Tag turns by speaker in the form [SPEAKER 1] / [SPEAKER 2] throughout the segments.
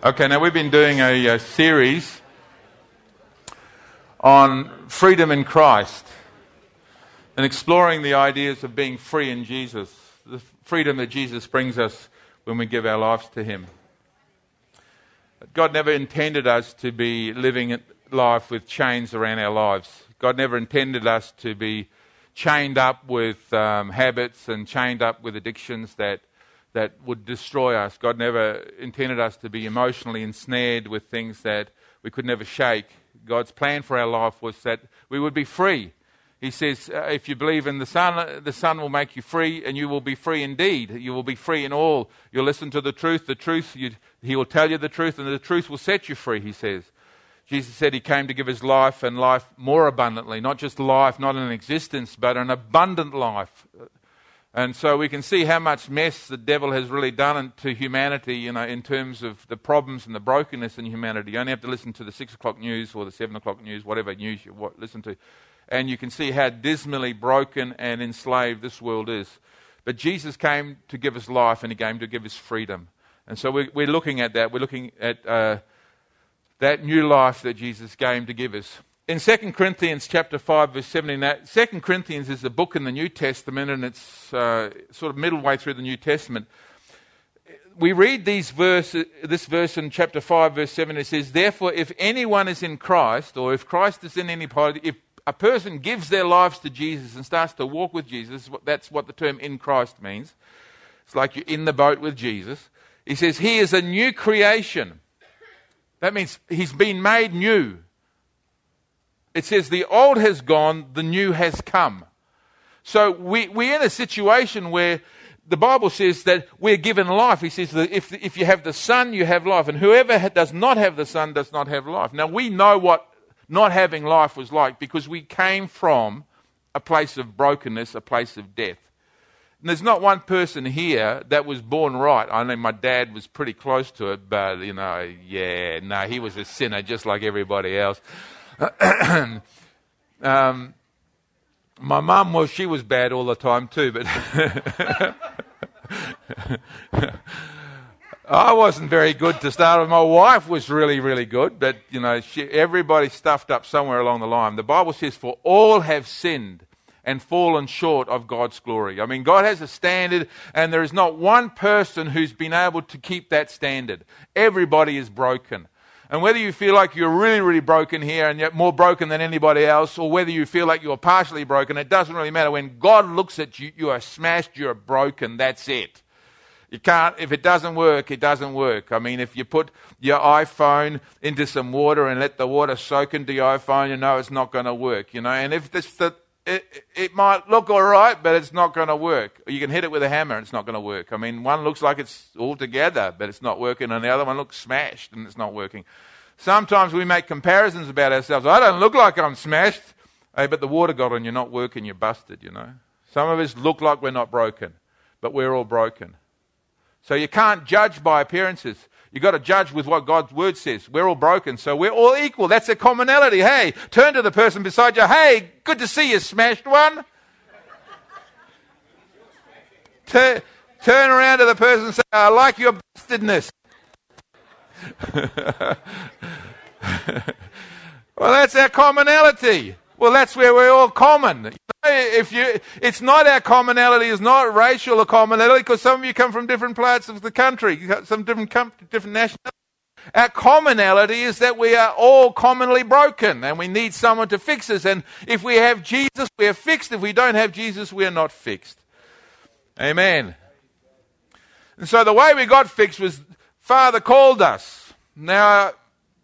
[SPEAKER 1] Okay, now we've been doing a, a, series on freedom in Christ and exploring the ideas of being free in Jesus, the freedom that Jesus brings us when we give our lives to Him. God never intended us to be living life with chains around our lives. God never intended us to be chained up with um, habits and chained up with addictions that that would destroy us. God never intended us to be emotionally ensnared with things that we could never shake. God's plan for our life was that we would be free. He says, uh, if you believe in the Son, the Son will make you free, and you will be free indeed. You will be free in all. You'll listen to the truth. The truth, you, He will tell you the truth, and the truth will set you free, He says. Jesus said He came to give His life and life more abundantly. Not just life, not an existence, but an abundant life. And so we can see how much mess the devil has really done to humanity, you know, in terms of the problems and the brokenness in humanity. You only have to listen to the six o'clock news or the seven o'clock news, whatever news you listen to, and you can see how dismally broken and enslaved this world is. But Jesus came to give us life, and He came to give us freedom. And so we're, looking at that. We're looking at uh, that new life that Jesus came to give us in 2 Corinthians chapter 5, verse 17, 2 Corinthians is a book in the New Testament, and it's uh, sort of middle way through the New Testament. We read these verse, this verse in chapter 5, verse 7. It says, Therefore, if anyone is in Christ, or if Christ is in any party, if a person gives their lives to Jesus and starts to walk with Jesus, that's what the term in Christ means. It's like you're in the boat with Jesus. He says, He is a new creation. That means he's been made new. It says, The old has gone, the new has come. So we, we're in a situation where the Bible says that we're given life. He says that if, if you have the Son, you have life. And whoever does not have the Son does not have life. Now, we know what not having life was like because we came from a place of brokenness, a place of death. And there's not one person here that was born right. I know my dad was pretty close to it, but, you know, yeah, no, he was a sinner just like everybody else. um, my mum, well, she was bad all the time too, but I wasn't very good to start with. My wife was really, really good, but you know, she, everybody stuffed up somewhere along the line. The Bible says, "For all have sinned." and fallen short of God's glory. I mean, God has a standard, and there is not one person who's been able to keep that standard. Everybody is broken. And whether you feel like you're really, really broken here and yet more broken than anybody else, or whether you feel like you're partially broken, it doesn't really matter. When God looks at you, you are smashed, you're broken, that's it. You can't, if it doesn't work, it doesn't work. I mean, if you put your iPhone into some water and let the water soak into your iPhone, you know it's not going to work, you know. And if this, the, it, it might look all right, but it's not going to work. You can hit it with a hammer and it's not going to work. I mean, one looks like it's all together, but it's not working, and the other one looks smashed and it's not working. Sometimes we make comparisons about ourselves. I don't look like I'm smashed, hey, but the water got on you're not working, you're busted, you know. Some of us look like we're not broken, but we're all broken. So you can't judge by appearances. You've got to judge with what God's word says. We're all broken, so we're all equal. That's a commonality. Hey, turn to the person beside you. Hey, good to see you, smashed one. turn, turn around to the person and say, I like your bastardness. well, that's our commonality. Well, that's where we're all common. If you, it's not our commonality, it's not racial commonality, because some of you come from different parts of the country, some different, different nationalities. Our commonality is that we are all commonly broken and we need someone to fix us. And if we have Jesus, we are fixed. If we don't have Jesus, we are not fixed. Amen. And so the way we got fixed was Father called us. Now,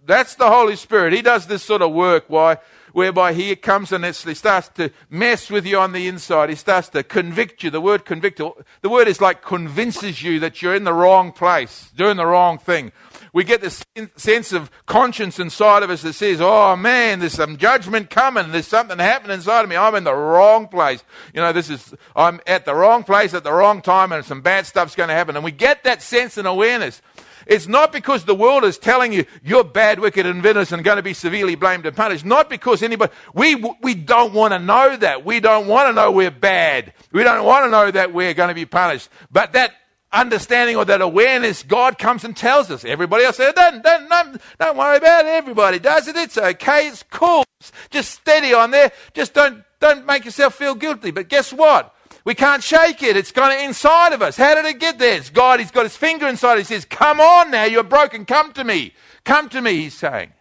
[SPEAKER 1] that's the Holy Spirit. He does this sort of work why, whereby He comes and starts to mess with you on the inside. He starts to convict you. The word convict, the word is like convinces you that you're in the wrong place, doing the wrong thing we get this sense of conscience inside of us that says, oh man, there's some judgment coming. There's something happening inside of me. I'm in the wrong place. You know, this is, I'm at the wrong place at the wrong time and some bad stuff's going to happen. And we get that sense and awareness. It's not because the world is telling you you're bad, wicked, and villainous and going to be severely blamed and punished. Not because anybody, we, we don't want to know that. We don't want to know we're bad. We don't want to know that we're going to be punished. But that understanding or that awareness, God comes and tells us. Everybody else said, don't, don't, don't, don't worry about it. Everybody does it. It's okay. It's cool. Just steady on there. Just don't, don't make yourself feel guilty. But guess what? We can't shake it. It's gone inside of us. How did it get there? It's God. He's got his finger inside. He says, come on now. You're broken. Come to me. Come to me, he's saying.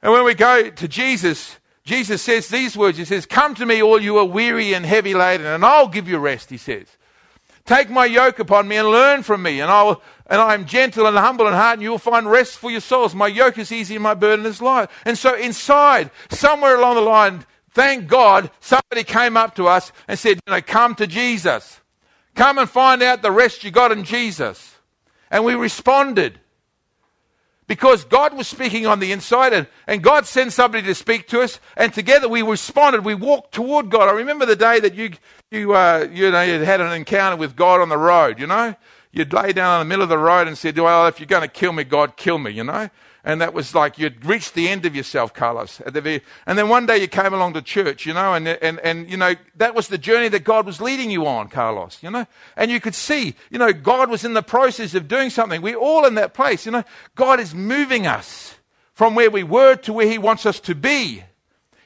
[SPEAKER 1] And when we go to Jesus, Jesus says these words. He says, Come to me, all you are weary and heavy laden, and I'll give you rest, he says. Take my yoke upon me and learn from me, and I will, and I am gentle and humble in heart, and you will find rest for your souls. My yoke is easy and my burden is light. And so inside, somewhere along the line, thank God, somebody came up to us and said, you know, come to Jesus. Come and find out the rest you got in Jesus. And we responded because God was speaking on the inside and, and God sent somebody to speak to us and together we responded. We walked toward God. I remember the day that you, you, uh, you know, you had an encounter with God on the road, you know. You'd lay down in the middle of the road and said, well, if you're going to kill me, God, kill me, you know and that was like you'd reached the end of yourself, Carlos. And then one day you came along to church, you know, and, and, and, you know, that was the journey that God was leading you on, Carlos, you know. And you could see, you know, God was in the process of doing something. We're all in that place, you know. God is moving us from where we were to where He wants us to be.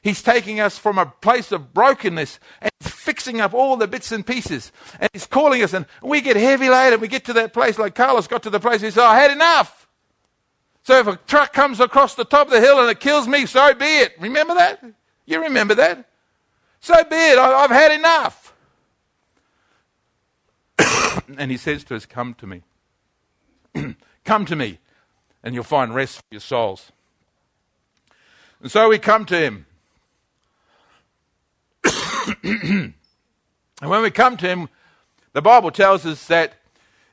[SPEAKER 1] He's taking us from a place of brokenness and fixing up all the bits and pieces. And He's calling us, and we get heavy laden. We get to that place like Carlos got to the place. He said, I had enough. So if a truck comes across the top of the hill and it kills me, so be it. Remember that? You remember that? So be it. I, have had enough. and he says to us, Come to me. come to me, and you'll find rest for your souls. And so we come to him. and when we come to him, the Bible tells us that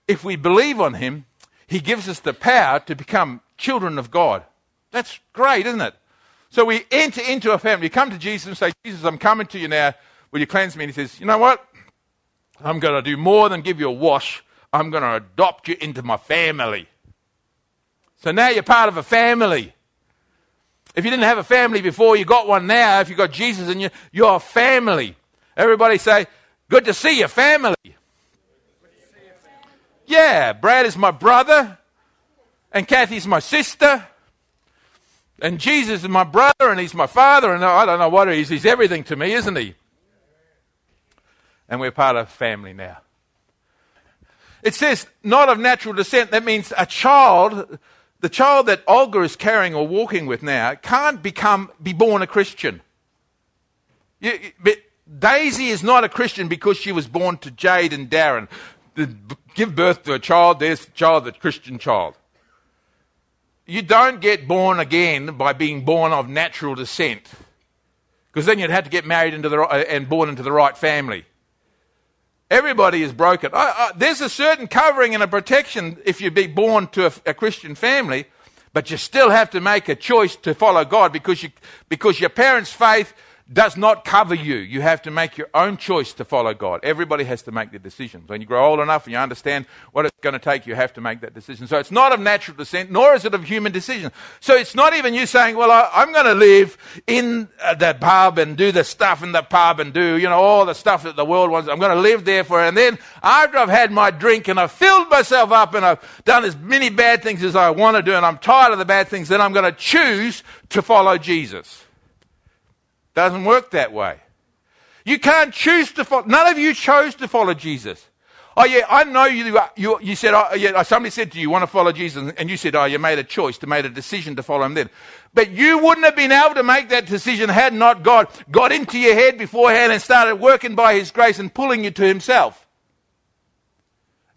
[SPEAKER 1] if we believe on him, he gives us the power to become children of God. That's great, isn't it? So we enter into a family. You come to Jesus and say, Jesus, I'm coming to you now. Will you cleanse me? And he says, You know what? I'm going to do more than give you a wash. I'm going to adopt you into my family. So now you're part of a family. If you didn't have a family before, you got one now. If you got Jesus in you, you're a family. Everybody say, Good to see your family. Yeah, Brad is my brother and Kathy's my sister, and Jesus is my brother, and he's my father, and I don't know what he is. He's everything to me, isn't he? And we're part of a family now. It says not of natural descent. That means a child, the child that Olga is carrying or walking with now, can't become be born a Christian. You, but Daisy is not a Christian because she was born to Jade and Darren. Give birth to a child, there's child, the Christian child you don't get born again by being born of natural descent. Because then you'd have to get married into the, uh, and born into the right family. Everybody is broken. I, I, there's a certain covering and a protection if you be born to a, a, Christian family, but you still have to make a choice to follow God because, you, because your parents' faith does not cover you. You have to make your own choice to follow God. Everybody has to make the decisions. When you grow old enough and you understand what it's going to take, you have to make that decision. So it's not of natural descent, nor is it of human decision. So it's not even you saying, well, I, am going to live in uh, the pub and do the stuff in the pub and do, you know, all the stuff that the world wants. I'm going to live there for, and then after I've had my drink and I've filled myself up and I've done as many bad things as I want to do and I'm tired of the bad things, then I'm going to choose to follow Jesus. Doesn't work that way. You can't choose to follow. None of you chose to follow Jesus. Oh yeah, I know you. You, you said, oh, yeah, somebody said to you, you want to follow Jesus, and you said, oh, you made a choice, to made a decision to follow him then. But you wouldn't have been able to make that decision had not God got into your head beforehand and started working by His grace and pulling you to Himself.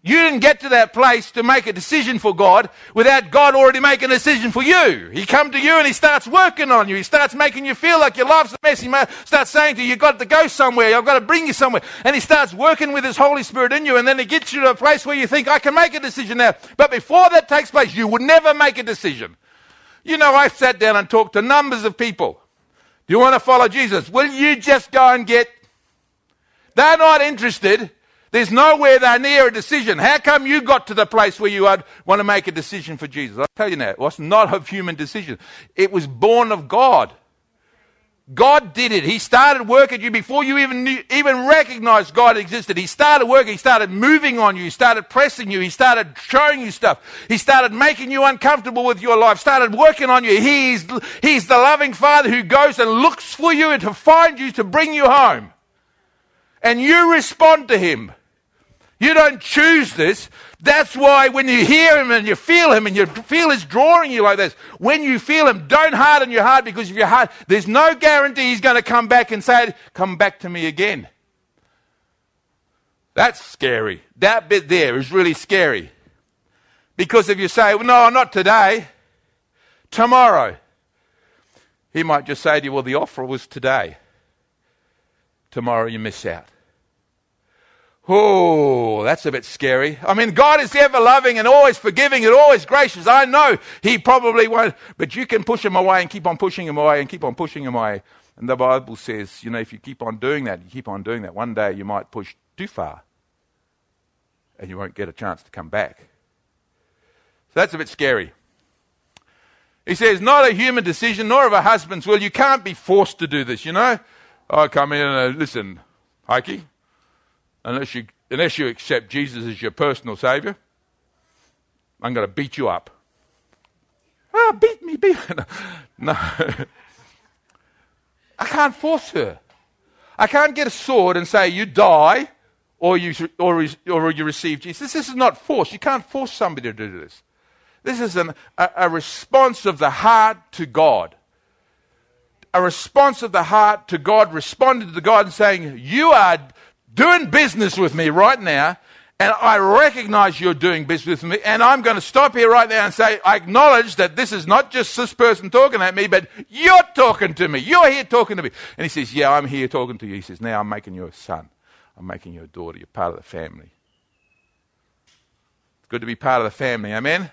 [SPEAKER 1] You didn't get to that place to make a decision for God without God already making a decision for you. He come to you and he starts working on you. He starts making you feel like your life's a mess. He starts saying to you, you've got to go somewhere. I've got to bring you somewhere. And he starts working with his Holy Spirit in you. And then he gets you to a place where you think, I can make a decision now. But before that takes place, you would never make a decision. You know, I've sat down and talked to numbers of people. Do you want to follow Jesus? Will you just go and get? They're not interested there's nowhere they're near a decision. How come you got to the place where you want to make a decision for Jesus? I'll tell you now, it was not a human decision. It was born of God. God did it. He started work at you before you even knew, even recognized God existed. He started working. He started moving on you. He started pressing you. He started showing you stuff. He started making you uncomfortable with your life. Started working on you. He's, he's the loving Father who goes and looks for you and to find you to bring you home. And you respond to Him. You don't choose this. That's why when you hear him and you feel him and you feel he's drawing you like this, when you feel him, don't harden your heart because if your heart, there's no guarantee he's going to come back and say, come back to me again. That's scary. That bit there is really scary. Because if you say, well, no, not today, tomorrow, he might just say to you, well, the offer was today. Tomorrow you miss out. Oh, that's a bit scary. I mean, God is ever loving and always forgiving and always gracious. I know He probably won't, but you can push Him away and keep on pushing Him away and keep on pushing Him away. And the Bible says, you know, if you keep on doing that, you keep on doing that, one day you might push too far and you won't get a chance to come back. So that's a bit scary. He says, not a human decision nor of a husband's will. You can't be forced to do this, you know. I come in and uh, listen, Heike, unless you, unless you accept Jesus as your personal Savior, I'm going to beat you up. Ah, beat me, beat me. No. I can't force her. I can't get a sword and say, you die or you, or, or you receive Jesus. This is not force. You can't force somebody to do this. This is an, a, a response of the heart to God. A response of the heart to God, responding to God and saying, You are doing business with me right now, and I recognize you're doing business with me, and I'm going to stop here right now and say, I acknowledge that this is not just this person talking at me, but you're talking to me. You're here talking to me. And he says, Yeah, I'm here talking to you. He says, Now I'm making you a son. I'm making you a daughter. You're part of the family. It's good to be part of the family. Amen?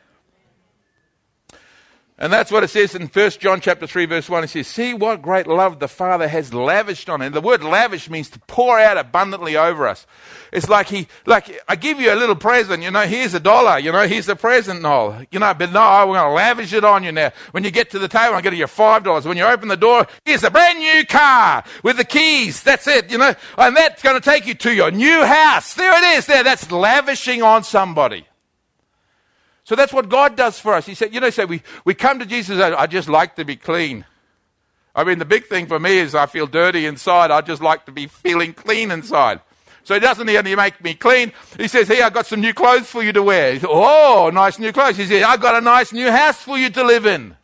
[SPEAKER 1] And that's what it says in 1 John chapter 3 verse 1. It says, see what great love the Father has lavished on. And the word lavish means to pour out abundantly over us. It's like he, like, I give you a little present, you know, here's a dollar, you know, here's a present, Noel. You know, but no, we're going to lavish it on you now. When you get to the table, I'm going to give you five dollars. When you open the door, here's a brand new car with the keys. That's it, you know, and that's going to take you to your new house. There it is there. That's lavishing on somebody. So that's what God does for us. He said, you know, say we, we come to Jesus, I just like to be clean. I mean, the big thing for me is I feel dirty inside. I just like to be feeling clean inside. So he doesn't only make me clean. He says, Hey, I've got some new clothes for you to wear. Says, oh, nice new clothes. He says, I've got a nice new house for you to live in.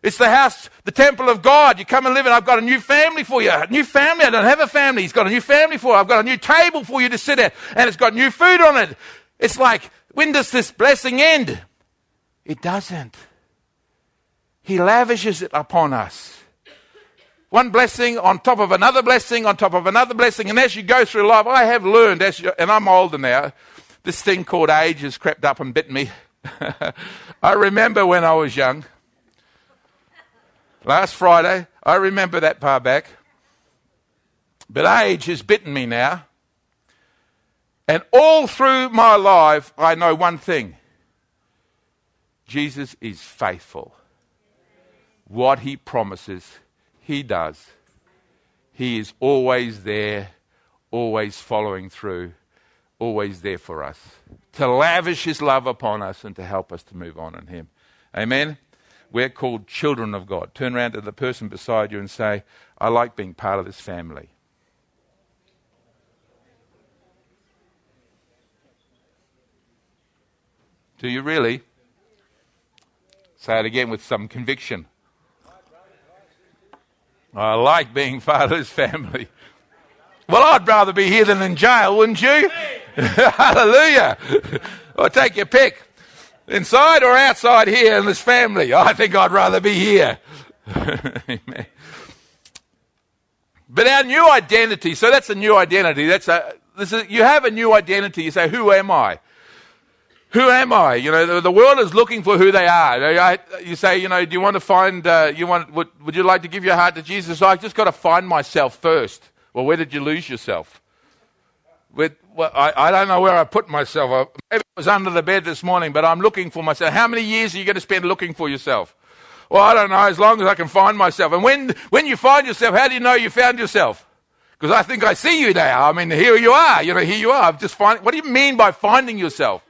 [SPEAKER 1] It's the house, the temple of God. You come and live in. I've got a new family for you. A new family. I don't have a family. He's got a new family for you. I've got a new table for you to sit at. And it's got new food on it. It's like when does this blessing end? It doesn't. He lavishes it upon us. One blessing on top of another blessing on top of another blessing. And as you go through life, I have learned, as you, and I'm older now, this thing called age has crept up and bit me. I remember when I was young. Last Friday, I remember that far back. But age has bitten me now. And all through my life, I know one thing Jesus is faithful. What he promises, he does. He is always there, always following through, always there for us, to lavish his love upon us and to help us to move on in him. Amen? We're called children of God. Turn around to the person beside you and say, I like being part of this family. Do you really? Say it again with some conviction. I like being part of this family. Well, I'd rather be here than in jail, wouldn't you? Hallelujah. Or take your pick. Inside or outside here in this family. I think I'd rather be here. Amen. But our new identity, so that's a new identity. That's a, this is, you have a new identity. You say, who am I? Who am I? You know, the, the, world is looking for who they are. You say, you know, do you want to find, uh, you want, would, would you like to give your heart to Jesus? I've just got to find myself first. Well, where did you lose yourself? With, well, I, I don't know where I put myself. Maybe it was under the bed this morning, but I'm looking for myself. How many years are you going to spend looking for yourself? Well, I don't know, as long as I can find myself. And when, when you find yourself, how do you know you found yourself? Because I think I see you now. I mean, here you are. You know, here you are. I've just find, what do you mean by finding yourself?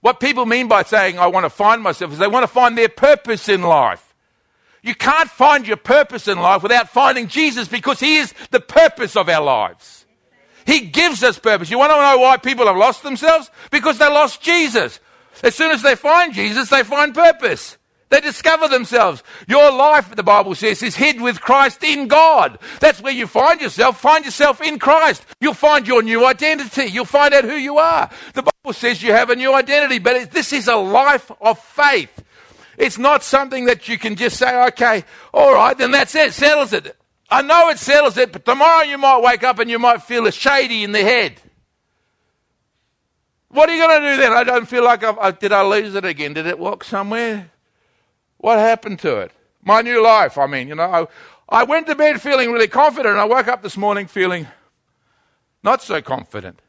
[SPEAKER 1] What people mean by saying, I want to find myself, is they want to find their purpose in life. You can't find your purpose in life without finding Jesus because He is the purpose of our lives. He gives us purpose. You want to know why people have lost themselves? Because they lost Jesus. As soon as they find Jesus, they find purpose. They discover themselves. Your life, the Bible says, is hid with Christ in God. That's where you find yourself. Find yourself in Christ. You'll find your new identity. You'll find out who you are. The says you have a new identity, but this is a life of faith. It's not something that you can just say, okay, all right, then that's it, settles it. I know it settles it, but tomorrow you might wake up and you might feel a shady in the head. What are you going to do then? I don't feel like I've, I, did I lose it again? Did it walk somewhere? What happened to it? My new life, I mean, you know. I, I went to bed feeling really confident, and I woke up this morning feeling not so confident.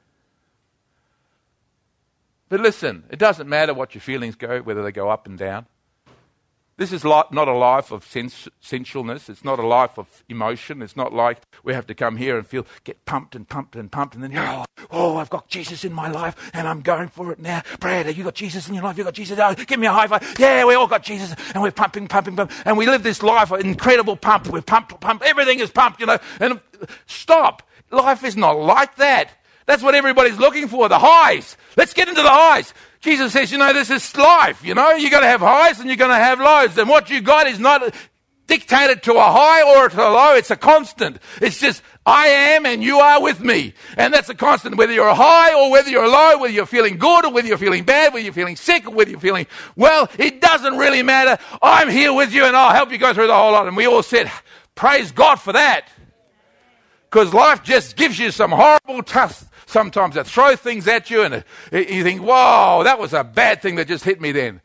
[SPEAKER 1] But listen, it doesn't matter what your feelings go, whether they go up and down. This is not a life of sens- sensualness. It's not a life of emotion. It's not like we have to come here and feel, get pumped and pumped and pumped, and then, oh, oh, I've got Jesus in my life and I'm going for it now. Brad, have you got Jesus in your life? You got Jesus? Oh, give me a high five. Yeah, we all got Jesus. And we're pumping, pumping, pumping. And we live this life, of incredible pump. We're pumped, pumped. Everything is pumped, you know. And stop. Life is not like that. That's what everybody's looking for, the highs. Let's get into the highs. Jesus says, you know, this is life. You know, you're going to have highs and you're going to have lows. And what you got is not dictated to a high or to a low. It's a constant. It's just, I am and you are with me. And that's a constant. Whether you're high or whether you're low, whether you're feeling good or whether you're feeling bad, whether you're feeling sick or whether you're feeling well, it doesn't really matter. I'm here with you and I'll help you go through the whole lot. And we all said, praise God for that. Because life just gives you some horrible tests sometimes they throw things at you, and uh, you think, whoa, that was a bad thing that just hit me then.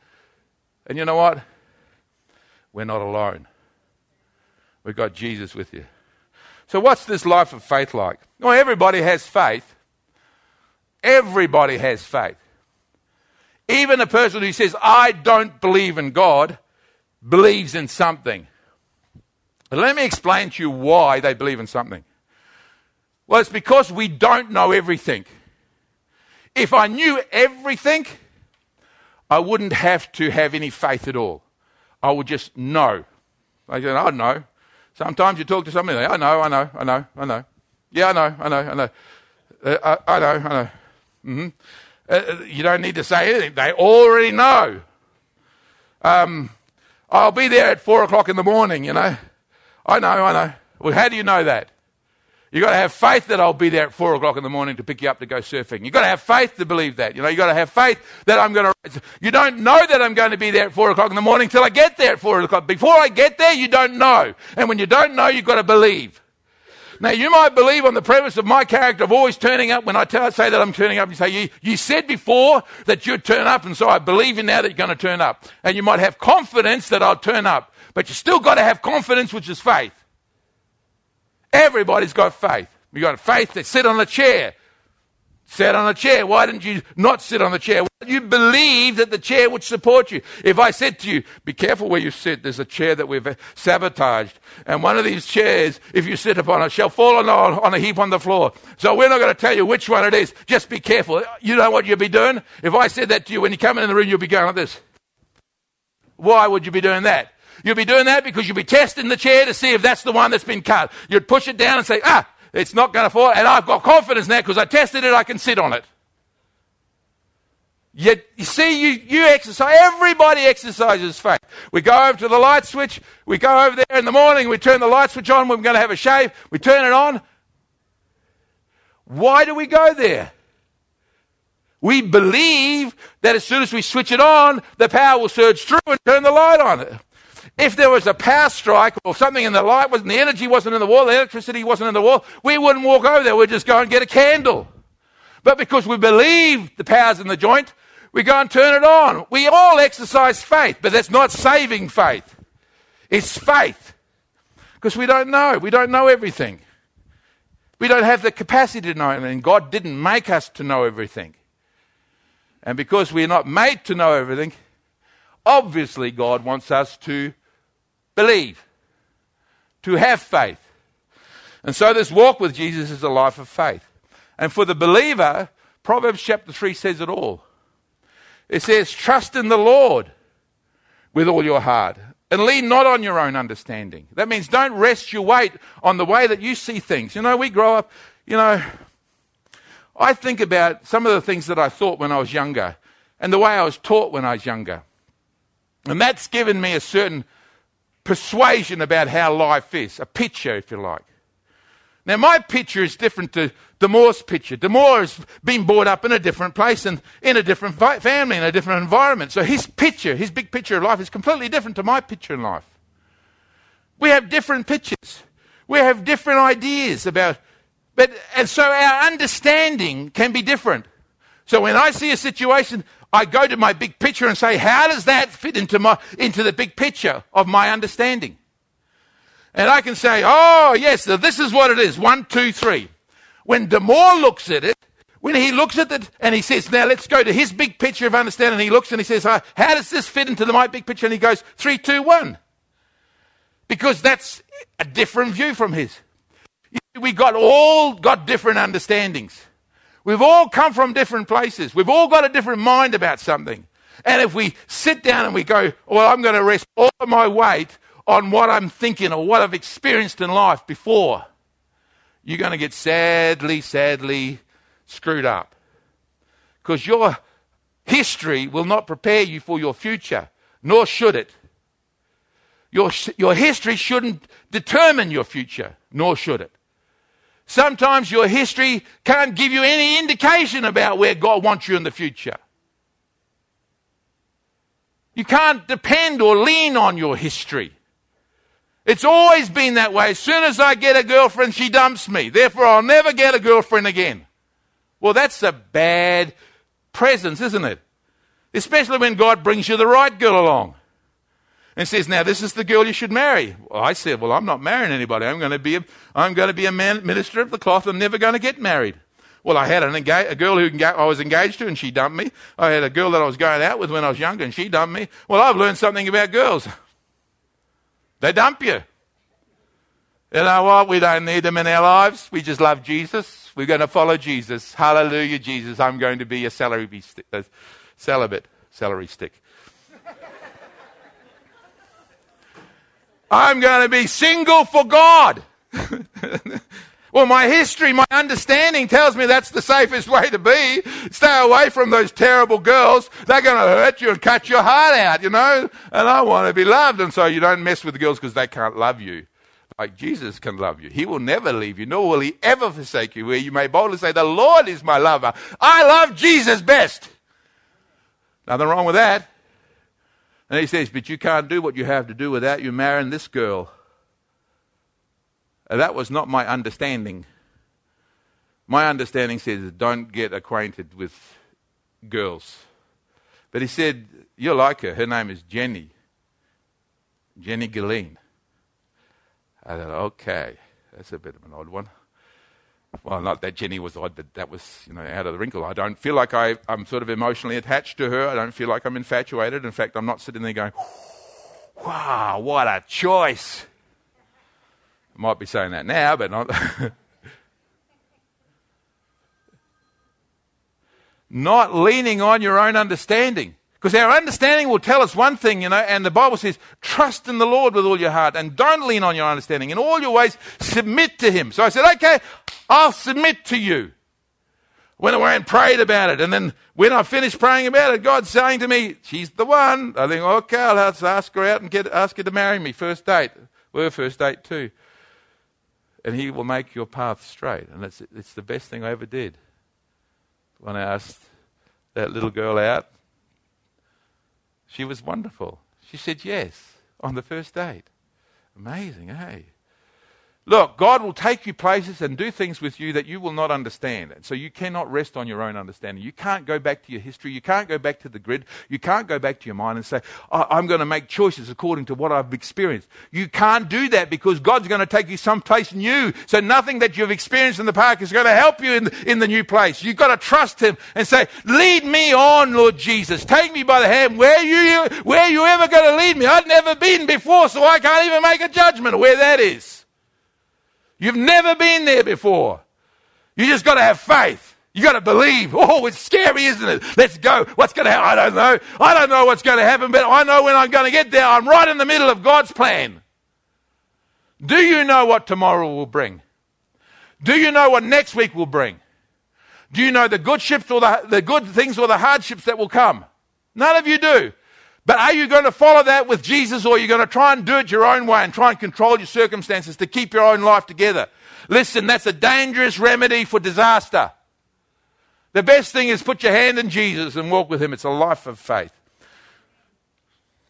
[SPEAKER 1] And you know what? We're not alone. We've got Jesus with you. So, what's this life of faith like? Well, everybody has faith. Everybody has faith. Even a person who says, I don't believe in God, believes in something. But let me explain to you why they believe in something. Well, it's because we don't know everything. If I knew everything, I wouldn't have to have any faith at all. I would just know. I said, I know. Sometimes you talk to somebody, I know, I know, I know, I know. Yeah, I know, I know, I know. Uh, I, I, know, I know. Mm-hmm. Uh, you don't need to say anything. They already know. Um, I'll be there at four o'clock in the morning, you know. I know, I know. Well, how do you know that? You've got to have faith that I'll be there at four o'clock in the morning to pick you up to go surfing. You've got to have faith to believe that. You know, you've got to have faith that I'm going to. You don't know that I'm going to be there at four o'clock in the morning till I get there at four o'clock. Before I get there, you don't know. And when you don't know, you've got to believe. Now, you might believe on the premise of my character of always turning up. When I tell, say that I'm turning up, you say, you, you said before that you'd turn up, and so I believe you now that you're going to turn up. And you might have confidence that I'll turn up. But you still got to have confidence, which is faith. Everybody's got faith. You got faith to sit on a chair. Sit on a chair. Why didn't you not sit on the chair? Well, you believe that the chair would support you. If I said to you, be careful where you sit, there's a chair that we've sabotaged. And one of these chairs, if you sit upon it, shall fall on, on a heap on the floor. So we're not going to tell you which one it is. Just be careful. You know what you'll be doing? If I said that to you, when you come in the room, you'll be going like this. Why would you be doing that? You'll be doing that because you'll be testing the chair to see if that's the one that's been cut. You'd push it down and say, ah, it's not going to fall. And I've got confidence now because I tested it, I can sit on it. Yet, you see, you, you exercise, everybody exercises faith. We go over to the light switch, we go over there in the morning, we turn the light switch on, we're going to have a shave, we turn it on. Why do we go there? We believe that as soon as we switch it on, the power will surge through and turn the light on. If there was a power strike or something and the light wasn't, the energy wasn't in the wall, the electricity wasn't in the wall, we wouldn't walk over there. We'd just go and get a candle. But because we believe the power's in the joint, we go and turn it on. We all exercise faith, but that's not saving faith. It's faith. Because we don't know. We don't know everything. We don't have the capacity to know everything. God didn't make us to know everything. And because we're not made to know everything, obviously God wants us to believe, to have faith. And so this walk with Jesus is a life of faith. And for the believer, Proverbs chapter 3 says it all. It says, Trust in the Lord with all your heart and lean not on your own understanding. That means don't rest your weight on the way that you see things. You know, we grow up, you know, I think about some of the things that I thought when I was younger and the way I was taught when I was younger. And that's given me a certain persuasion about how life is, a picture, if you like. Now, my picture is different to Damore's picture. Damore has been brought up in a different place and in a different family, in a different environment. So his picture, his big picture of life is completely different to my picture in life. We have different pictures. We have different ideas about, but, and so our understanding can be different. So when I see a situation, I go to my big picture and say, how does that fit into my, into the big picture of my understanding? And I can say, oh, yes, this is what it is. One, two, three. When Damore looks at it, when he looks at it and he says, now let's go to his big picture of understanding, he looks and he says, uh, how does this fit into the, my big picture? And he goes, three, two, one. Because that's a different view from his. We got all got different understandings. We've all come from different places. We've all got a different mind about something. And if we sit down and we go, well, I'm going to rest all of my weight on what I'm thinking or what I've experienced in life before, you're going to get sadly, sadly screwed up. Because your history will not prepare you for your future, nor should it. Your, your history shouldn't determine your future, nor should it. Sometimes your history can't give you any indication about where God wants you in the future. You can't depend or lean on your history. It's always been that way. As soon as I get a girlfriend, she dumps me. Therefore, I'll never get a girlfriend again. Well, that's a bad presence, isn't it? Especially when God brings you the right girl along and says, "Now this is the girl you should marry." Well, I said, "Well, I'm not marrying anybody. I'm going to be a, I'm going to be a man, minister of the cloth. I'm never going to get married." Well, I had an enga- a girl who enga- I was engaged to, and she dumped me. I had a girl that I was going out with when I was younger, and she dumped me. Well, I've learned something about girls. They dump you. You know what? We don't need them in our lives. We just love Jesus. We're going to follow Jesus. Hallelujah, Jesus. I'm going to be a celery stick, a uh, celibate celery stick. I'm going to be single for God. Well, my history, my understanding tells me that's the safest way to be. Stay away from those terrible girls. They're going to hurt you and cut your heart out, you know? And I want to be loved. And so you don't mess with the girls because they can't love you like Jesus can love you. He will never leave you, nor will he ever forsake you, where you may boldly say, The Lord is my lover. I love Jesus best. Nothing wrong with that. And he says, But you can't do what you have to do without you marrying this girl. Uh, that was not my understanding. My understanding says don't get acquainted with girls. But he said, You'll like her. Her name is Jenny. Jenny Gilleen. I thought, okay, that's a bit of an odd one. Well, not that Jenny was odd, but that was, you know, out of the wrinkle. I don't feel like I, I'm sort of emotionally attached to her. I don't feel like I'm infatuated. In fact, I'm not sitting there going, wow, what a choice. I might be saying that now, but not. not leaning on your own understanding. Because our understanding will tell us one thing, you know, and the Bible says, trust in the Lord with all your heart and don't lean on your understanding. In all your ways, submit to Him. So I said, okay, I'll submit to you. Went away and prayed about it. And then when I finished praying about it, God's saying to me, she's the one. I think, okay, I'll ask her out and get, ask her to marry me. First date. We're first date too and He will make your path straight. And it's, it's the best thing I ever did. When I asked that little girl out, she was wonderful. She said yes on the first date. Amazing, hey? Look, God will take you places and do things with you that you will not understand. And so you cannot rest on your own understanding. You can't go back to your history. You can't go back to the grid. You can't go back to your mind and say, I'm going to make choices according to what I've experienced. You can't do that because God's going to take you someplace new. So nothing that you've experienced in the park is going to help you in the, in the new place. You've got to trust Him and say, lead me on, Lord Jesus. Take me by the hand. Where you, where you ever going to lead me? I've never been before, so I can't even make a judgment of where that is. You've never been there before. You just got to have faith. You got to believe. Oh, it's scary, isn't it? Let's go. What's going to happen? I don't know. I don't know what's going to happen, but I know when I'm going to get there. I'm right in the middle of God's plan. Do you know what tomorrow will bring? Do you know what next week will bring? Do you know the good ships or the, the good things or the hardships that will come? None of you do. But are you going to follow that with Jesus or are you going to try and do it your own way and try and control your circumstances to keep your own life together? Listen, that's a dangerous remedy for disaster. The best thing is put your hand in Jesus and walk with Him. It's a life of faith.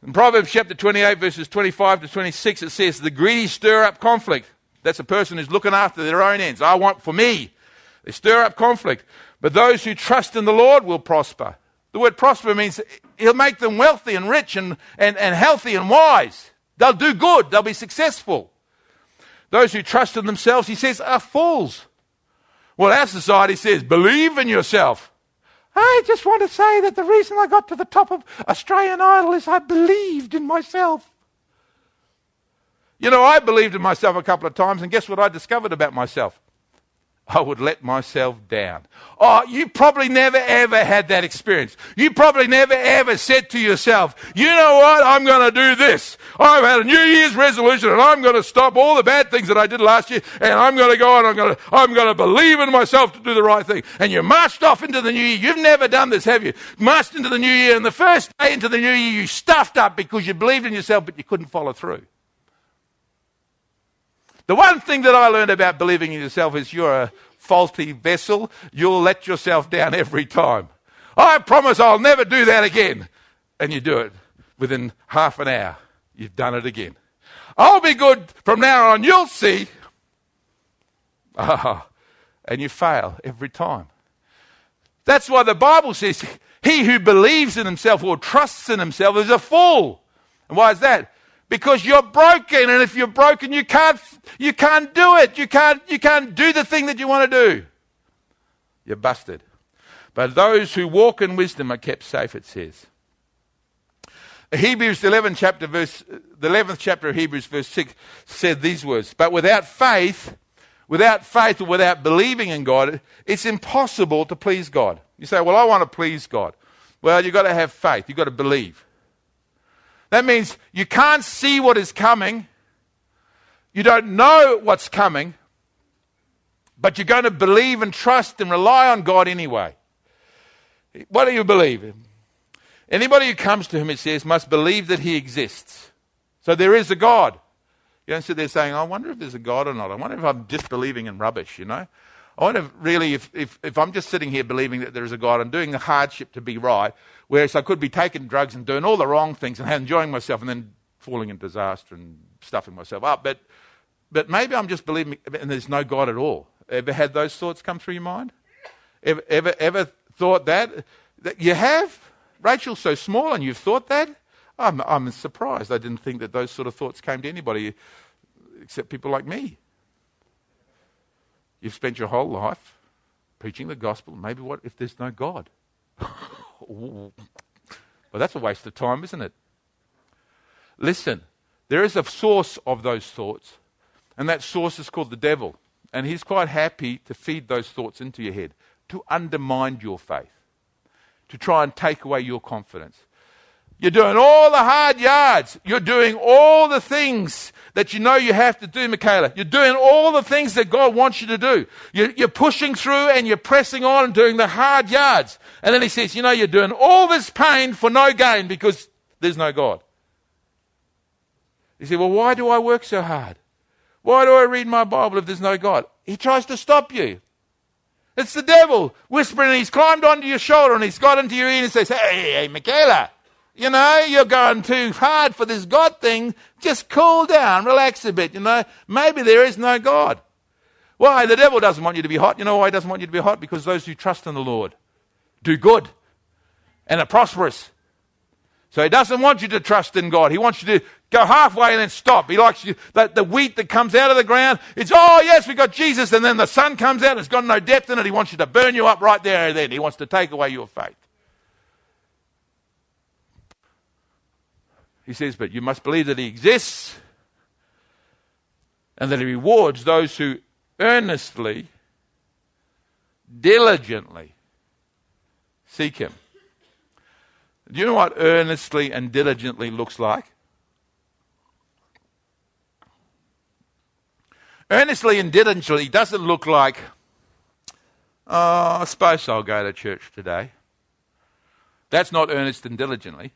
[SPEAKER 1] In Proverbs chapter 28, verses 25 to 26, it says, The greedy stir up conflict. That's a person who's looking after their own ends. I want for me. They stir up conflict. But those who trust in the Lord will prosper. The word prosper means he'll make them wealthy and rich and, and, and healthy and wise. They'll do good. They'll be successful. Those who trust in themselves, he says, are fools. Well, our society says, believe in yourself. I just want to say that the reason I got to the top of Australian Idol is I believed in myself. You know, I believed in myself a couple of times, and guess what I discovered about myself? I would let myself down. Oh, you probably never ever had that experience. You probably never ever said to yourself, you know what, I'm going to do this. I've had a New Year's resolution and I'm going to stop all the bad things that I did last year and I'm going to go and I'm going to, I'm going to believe in myself to do the right thing. And you marched off into the new year. You've never done this, have you? Marched into the new year and the first day into the new year you stuffed up because you believed in yourself but you couldn't follow through. The one thing that I learned about believing in yourself is you're a faulty vessel. You'll let yourself down every time. I promise I'll never do that again. And you do it within half an hour. You've done it again. I'll be good from now on. You'll see. Ah, and you fail every time. That's why the Bible says he who believes in himself or trusts in himself is a fool. And why is that? Because you're broken and if you're broken you can't you can't do it. You can't you can't do the thing that you want to do. You're busted. But those who walk in wisdom are kept safe it says. Hebrews 11 chapter verse the 11th chapter of hebrews verse 6 said these words but without faith without faith or without believing in god it's impossible to please god. You say well i want to please god. Well you've got to have faith. You've got to believe that means you can't see what is coming. You don't know what's coming. But you're going to believe and trust and rely on God anyway. What do you believe? Anybody who comes to him, it says, must believe that he exists. So there is a God. You don't sit there saying, I wonder if there's a God or not. I wonder if I'm just believing in rubbish, you know? I wonder if really if, if, if I'm just sitting here believing that there is a God and doing the hardship to be right, Whereas I could be taking drugs and doing all the wrong things and enjoying myself and then falling in disaster and stuffing myself up. But, but maybe I'm just believing, and there's no God at all. Ever had those thoughts come through your mind? Ever, ever, ever thought that? that you have? Rachel's so small and you've thought that? I'm, I'm surprised. I didn't think that those sort of thoughts came to anybody except people like me. You've spent your whole life preaching the gospel. Maybe what if there's no God? Well, that's a waste of time, isn't it? Listen, there is a source of those thoughts, and that source is called the devil. And he's quite happy to feed those thoughts into your head, to undermine your faith, to try and take away your confidence. You're doing all the hard yards. You're doing all the things that you know you have to do, Michaela. You're doing all the things that God wants you to do. You're, you're, pushing through and you're pressing on and doing the hard yards. And then he says, you know, you're doing all this pain for no gain because there's no God. You say, well, why do I work so hard? Why do I read my Bible if there's no God? He tries to stop you. It's the devil whispering. He's climbed onto your shoulder and he's got into your ear and says, hey, hey, Michaela, You know, you're going too hard for this God thing. Just cool down, relax a bit. You know, maybe there is no God. Why? The devil doesn't want you to be hot. You know why he doesn't want you to be hot? Because those who trust in the Lord do good and are prosperous. So he doesn't want you to trust in God. He wants you to go halfway and then stop. He likes you, that the wheat that comes out of the ground, it's, oh yes, we got Jesus. And then the sun comes out, it's got no depth in it. He wants you to burn you up right there and then. He wants to take away your faith. He says, but you must believe that he exists and that he rewards those who earnestly, diligently seek him. Do you know what earnestly and diligently looks like? Earnestly and diligently doesn't look like, oh, I suppose I'll go to church today. That's not earnest and diligently.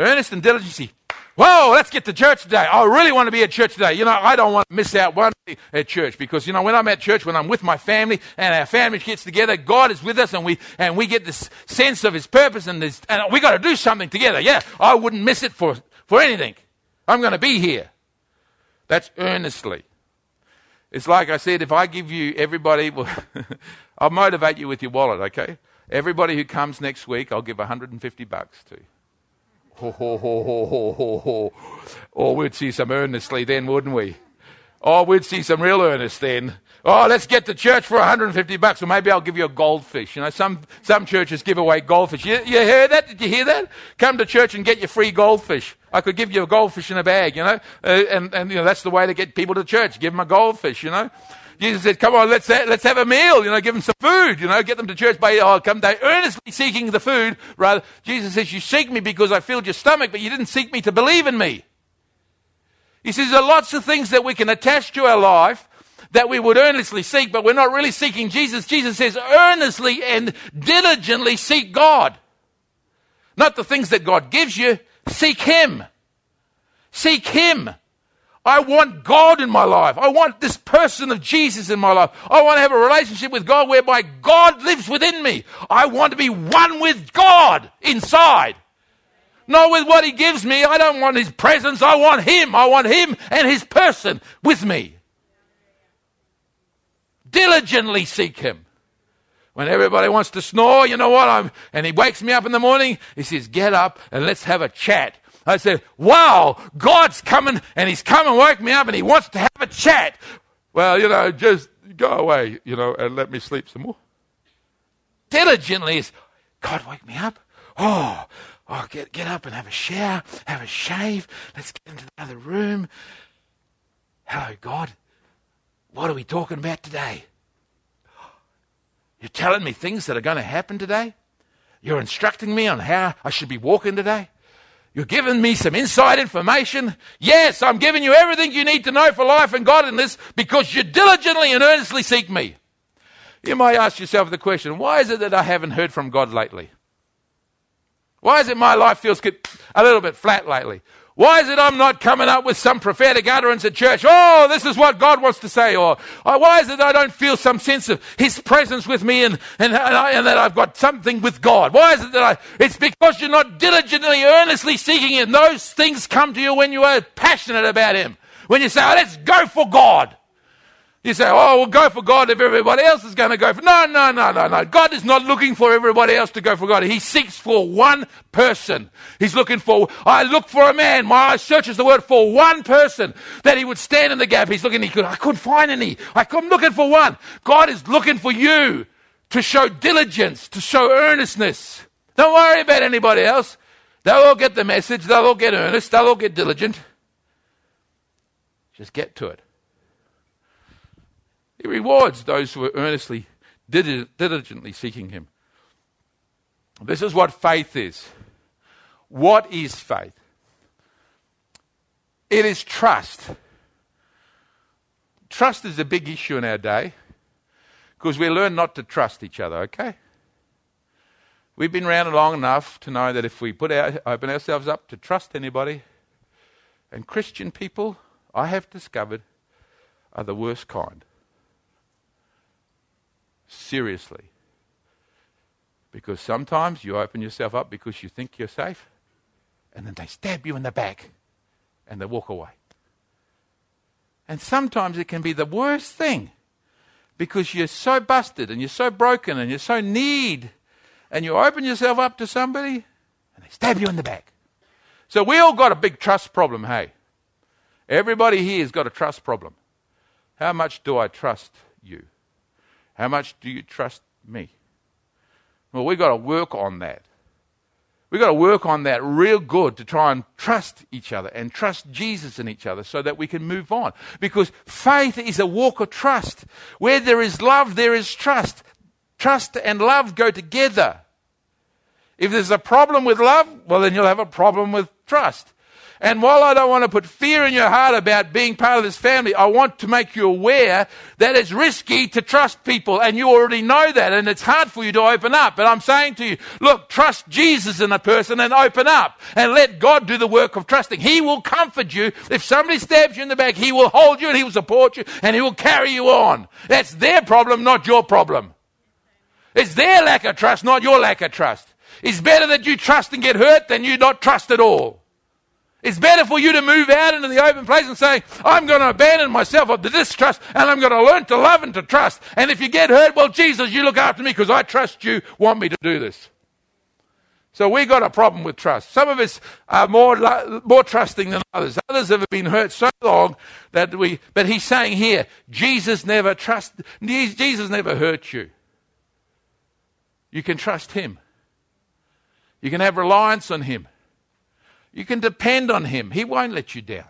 [SPEAKER 1] Earnest and diligently Whoa, let's get to church today. I really want to be at church today. You know, I don't want to miss out one day at church because, you know, when I'm at church, when I'm with my family and our family gets together, God is with us and we, and we get this sense of His purpose and this, and we got to do something together. Yeah, I wouldn't miss it for, for anything. I'm going to be here. That's earnestly. It's like I said, if I give you everybody, well, I'll motivate you with your wallet, okay? Everybody who comes next week, I'll give 150 bucks to. Oh, we'd see some earnestly then, wouldn't we? Oh, we'd see some real earnest then. Oh, let's get to church for 150 bucks, or maybe I'll give you a goldfish. You know, some, some churches give away goldfish. You, you heard that? Did you hear that? Come to church and get your free goldfish. I could give you a goldfish in a bag, you know, uh, and, and, you know, that's the way to get people to church. Give them a goldfish, you know. Jesus said, come on, let's, let's have a meal, you know, give them some food, you know, get them to church by, oh, come, they earnestly seeking the food. Rather, Jesus says, you seek me because I filled your stomach, but you didn't seek me to believe in me. He says, there are lots of things that we can attach to our life that we would earnestly seek, but we're not really seeking Jesus. Jesus says, earnestly and diligently seek God. Not the things that God gives you, seek Him. Seek Him. I want God in my life. I want this person of Jesus in my life. I want to have a relationship with God whereby God lives within me. I want to be one with God inside. Not with what He gives me. I don't want His presence. I want Him. I want Him and His person with me. Diligently seek Him. When everybody wants to snore, you know what? I'm, and he wakes me up in the morning. He says, Get up and let's have a chat. I said, wow, God's coming and he's come and woke me up and he wants to have a chat. Well, you know, just go away, you know, and let me sleep some more. Diligently is, God, wake me up. Oh, oh, get, get up and have a shower, have a shave. Let's get into the other room. Hello, God. What are we talking about today? You're telling me things that are going to happen today? You're instructing me on how I should be walking today? You're giving me some inside information. Yes, I'm giving you everything you need to know for life and godliness because you diligently and earnestly seek me. You might ask yourself the question why is it that I haven't heard from God lately? Why is it my life feels a little bit flat lately? Why is it I'm not coming up with some prophetic utterance at church? Oh, this is what God wants to say. Or oh, why is it I don't feel some sense of His presence with me and, and, and, I, and, that I've got something with God? Why is it that I, it's because you're not diligently, earnestly seeking Him. Those things come to you when you are passionate about Him. When you say, oh, let's go for God. You say, oh, we'll go for God if everybody else is going to go for. No, no, no, no, no. God is not looking for everybody else to go for God. He seeks for one person. He's looking for, I look for a man. My eye searches the word for one person that he would stand in the gap. He's looking, he could, I couldn't find any. I, I'm looking for one. God is looking for you to show diligence, to show earnestness. Don't worry about anybody else. They'll all get the message. They'll all get earnest. They'll all get diligent. Just get to it. He rewards those who are earnestly, diligently seeking Him. This is what faith is. What is faith? It is trust. Trust is a big issue in our day because we learn not to trust each other, okay? We've been around long enough to know that if we put our, open ourselves up to trust anybody, and Christian people, I have discovered, are the worst kind seriously. Because sometimes you open yourself up because you think you're safe, and then they stab you in the back and they walk away. And sometimes it can be the worst thing because you're so busted and you're so broken and you're so need, and you open yourself up to somebody and they stab you in the back. So we all got a big trust problem, hey? Everybody here has got a trust problem. How much do I trust you? How much do you trust me? Well, we've got to work on that. We've got to work on that real good to try and trust each other and trust Jesus in each other so that we can move on. Because faith is a walk of trust. Where there is love, there is trust. Trust and love go together. If there's a problem with love, well, then you'll have a problem with trust. And while I don't want to put fear in your heart about being part of this family, I want to make you aware that it's risky to trust people and you already know that and it's hard for you to open up. But I'm saying to you, look, trust Jesus in a person and open up and let God do the work of trusting. He will comfort you. If somebody stabs you in the back, He will hold you and He will support you and He will carry you on. That's their problem, not your problem. It's their lack of trust, not your lack of trust. It's better that you trust and get hurt than you not trust at all. It's better for you to move out into the open place and say, I'm going to abandon myself of the distrust and I'm going to learn to love and to trust. And if you get hurt, well, Jesus, you look after me because I trust you, want me to do this. So we got a problem with trust. Some of us are more, more trusting than others. Others have been hurt so long that we, but he's saying here, Jesus never trust, Jesus never hurt you. You can trust him. You can have reliance on him. You can depend on Him. He won't let you down.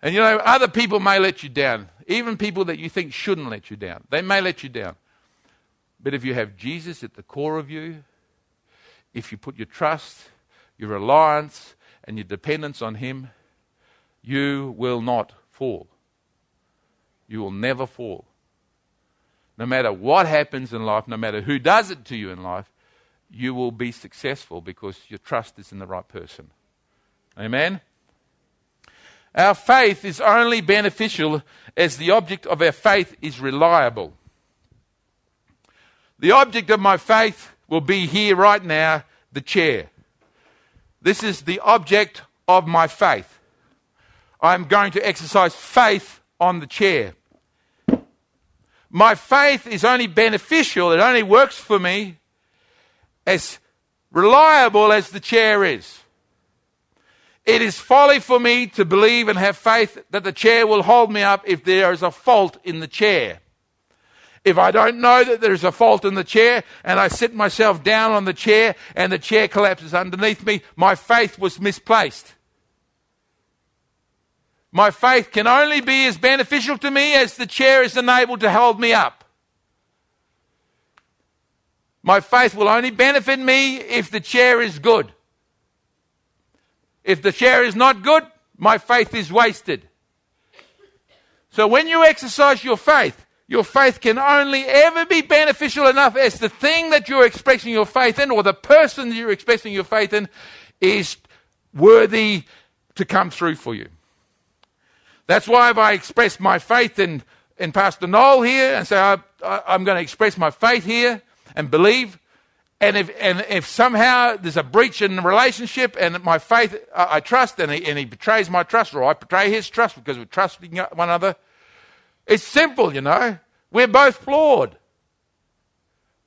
[SPEAKER 1] And you know, other people may let you down, even people that you think shouldn't let you down. They may let you down. But if you have Jesus at the core of you, if you put your trust, your reliance, and your dependence on Him, you will not fall. You will never fall. No matter what happens in life, no matter who does it to you in life, you will be successful because your trust is in the right person. Amen? Our faith is only beneficial as the object of our faith is reliable. The object of my faith will be here right now the chair. This is the object of my faith. I'm going to exercise faith on the chair. My faith is only beneficial, it only works for me as reliable as the chair is. It is folly for me to believe and have faith that the chair will hold me up if there is a fault in the chair. If I don't know that there's a fault in the chair and I sit myself down on the chair and the chair collapses underneath me, my faith was misplaced. My faith can only be as beneficial to me as the chair is enabled to hold me up. My faith will only benefit me if the chair is good. If the chair is not good, my faith is wasted. So when you exercise your faith, your faith can only ever be beneficial enough as the thing that you're expressing your faith in or the person that you're expressing your faith in is worthy to come through for you. That's why if I express my faith in, in Pastor Noel here and say, I, am going to express my faith here, and believe. And if, and if somehow there's a breach in the relationship and my faith, I, I trust, and he, and he betrays my trust, or I betray his trust because we're trusting one another, it's simple, you know. We're both flawed.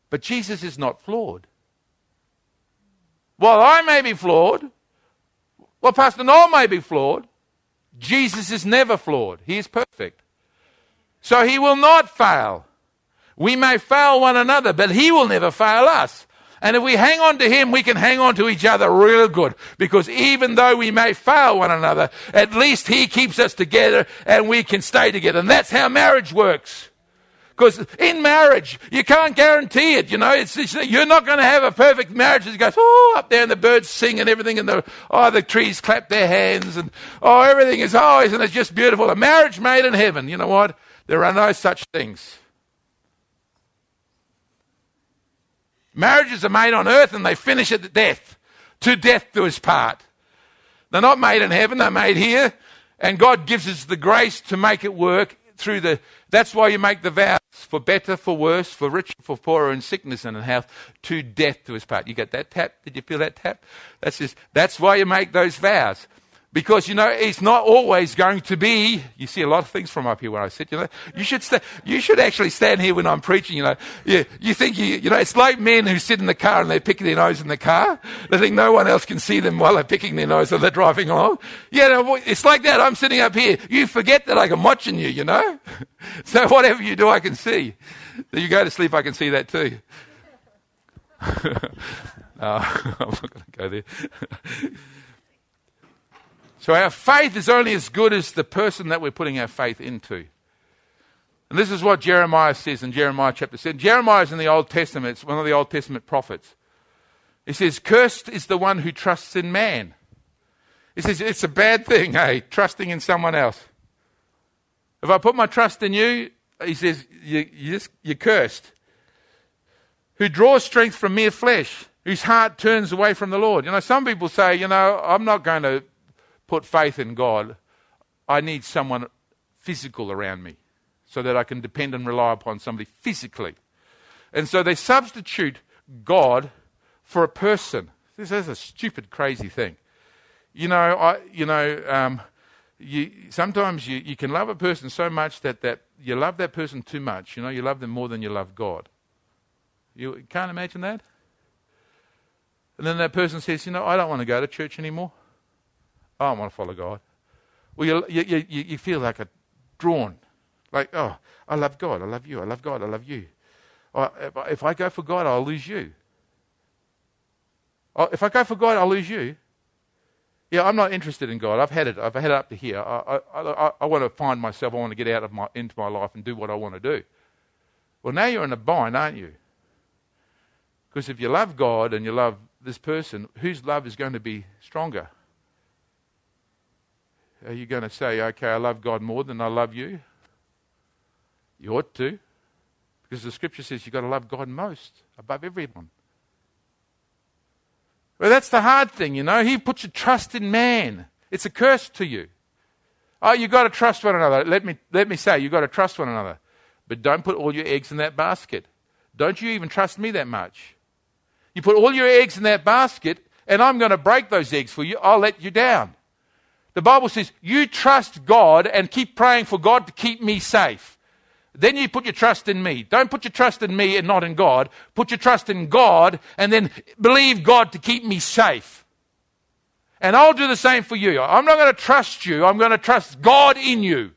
[SPEAKER 1] But Jesus is not flawed. While I may be flawed, while Pastor Noel may be flawed, Jesus is never flawed. He is perfect. So he will not fail. We may fail one another, but He will never fail us. And if we hang on to Him, we can hang on to each other real good. Because even though we may fail one another, at least He keeps us together and we can stay together. And that's how marriage works. Because in marriage, you can't guarantee it. You know, it's, it's, you're not going to have a perfect marriage that goes, oh, up there and the birds sing and everything and the, oh, the trees clap their hands and, oh, everything is, oh, isn't it just beautiful? A marriage made in heaven. You know what? There are no such things. Marriages are made on earth and they finish at death. To death do us part. They're not made in heaven, they're made here. And God gives us the grace to make it work through the. That's why you make the vows for better, for worse, for richer, for poorer, in sickness and in health, to death to his part. You get that tap? Did you feel that tap? That's just. That's why you make those vows. Because, you know, it's not always going to be, you see a lot of things from up here when I sit, you know. You should, sta- you should actually stand here when I'm preaching, you know. You, you think, you, you know, it's like men who sit in the car and they pick their nose in the car. They think no one else can see them while they're picking their nose and they're driving along. Yeah, no, it's like that. I'm sitting up here. You forget that I'm watching you, you know. so whatever you do, I can see. You go to sleep, I can see that too. no, uh, I'm not going to go there. So our faith is only as good as the person that we're putting our faith into. And this is what Jeremiah says in Jeremiah chapter 7. Jeremiah is in the Old Testament, it's one of the Old Testament prophets. He says, Cursed is the one who trusts in man. He says, It's a bad thing, hey, trusting in someone else. If I put my trust in you, he says, you, you just, you're cursed. Who draws strength from mere flesh, whose heart turns away from the Lord. You know, some people say, you know, I'm not going to put faith in God, I need someone physical around me so that I can depend and rely upon somebody physically. And so they substitute God for a person. This is a stupid, crazy thing. You know, I, you know, um, you, sometimes you, you can love a person so much that, that you love that person too much. You know, you love them more than you love God. You can't imagine that? And then that person says, you know, I don't want to go to church anymore. Oh, I want to follow God. Well, you, you, you, you feel like a drawn, like, oh, I love God, I love you, I love God, I love you. If I go for God, I'll lose you. If I go for God, I'll lose you. Yeah, I'm not interested in God. I've had it. I've had it up to here. I, I, I, I want to find myself. I want to get out of my into my life and do what I want to do. Well, now you're in a bind, aren't you? Because if you love God and you love this person, whose love is going to be stronger? Are you going to say, okay, I love God more than I love you? You ought to. Because the scripture says you've got to love God most, above everyone. Well, that's the hard thing, you know. He puts your trust in man. It's a curse to you. Oh, you've got to trust one another. Let me, let me say, you've got to trust one another. But don't put all your eggs in that basket. Don't you even trust me that much. You put all your eggs in that basket, and I'm going to break those eggs for you. I'll let you down. The Bible says, you trust God and keep praying for God to keep me safe. Then you put your trust in me. Don't put your trust in me and not in God. Put your trust in God and then believe God to keep me safe. And I'll do the same for you. I'm not going to trust you. I'm going to trust God in you.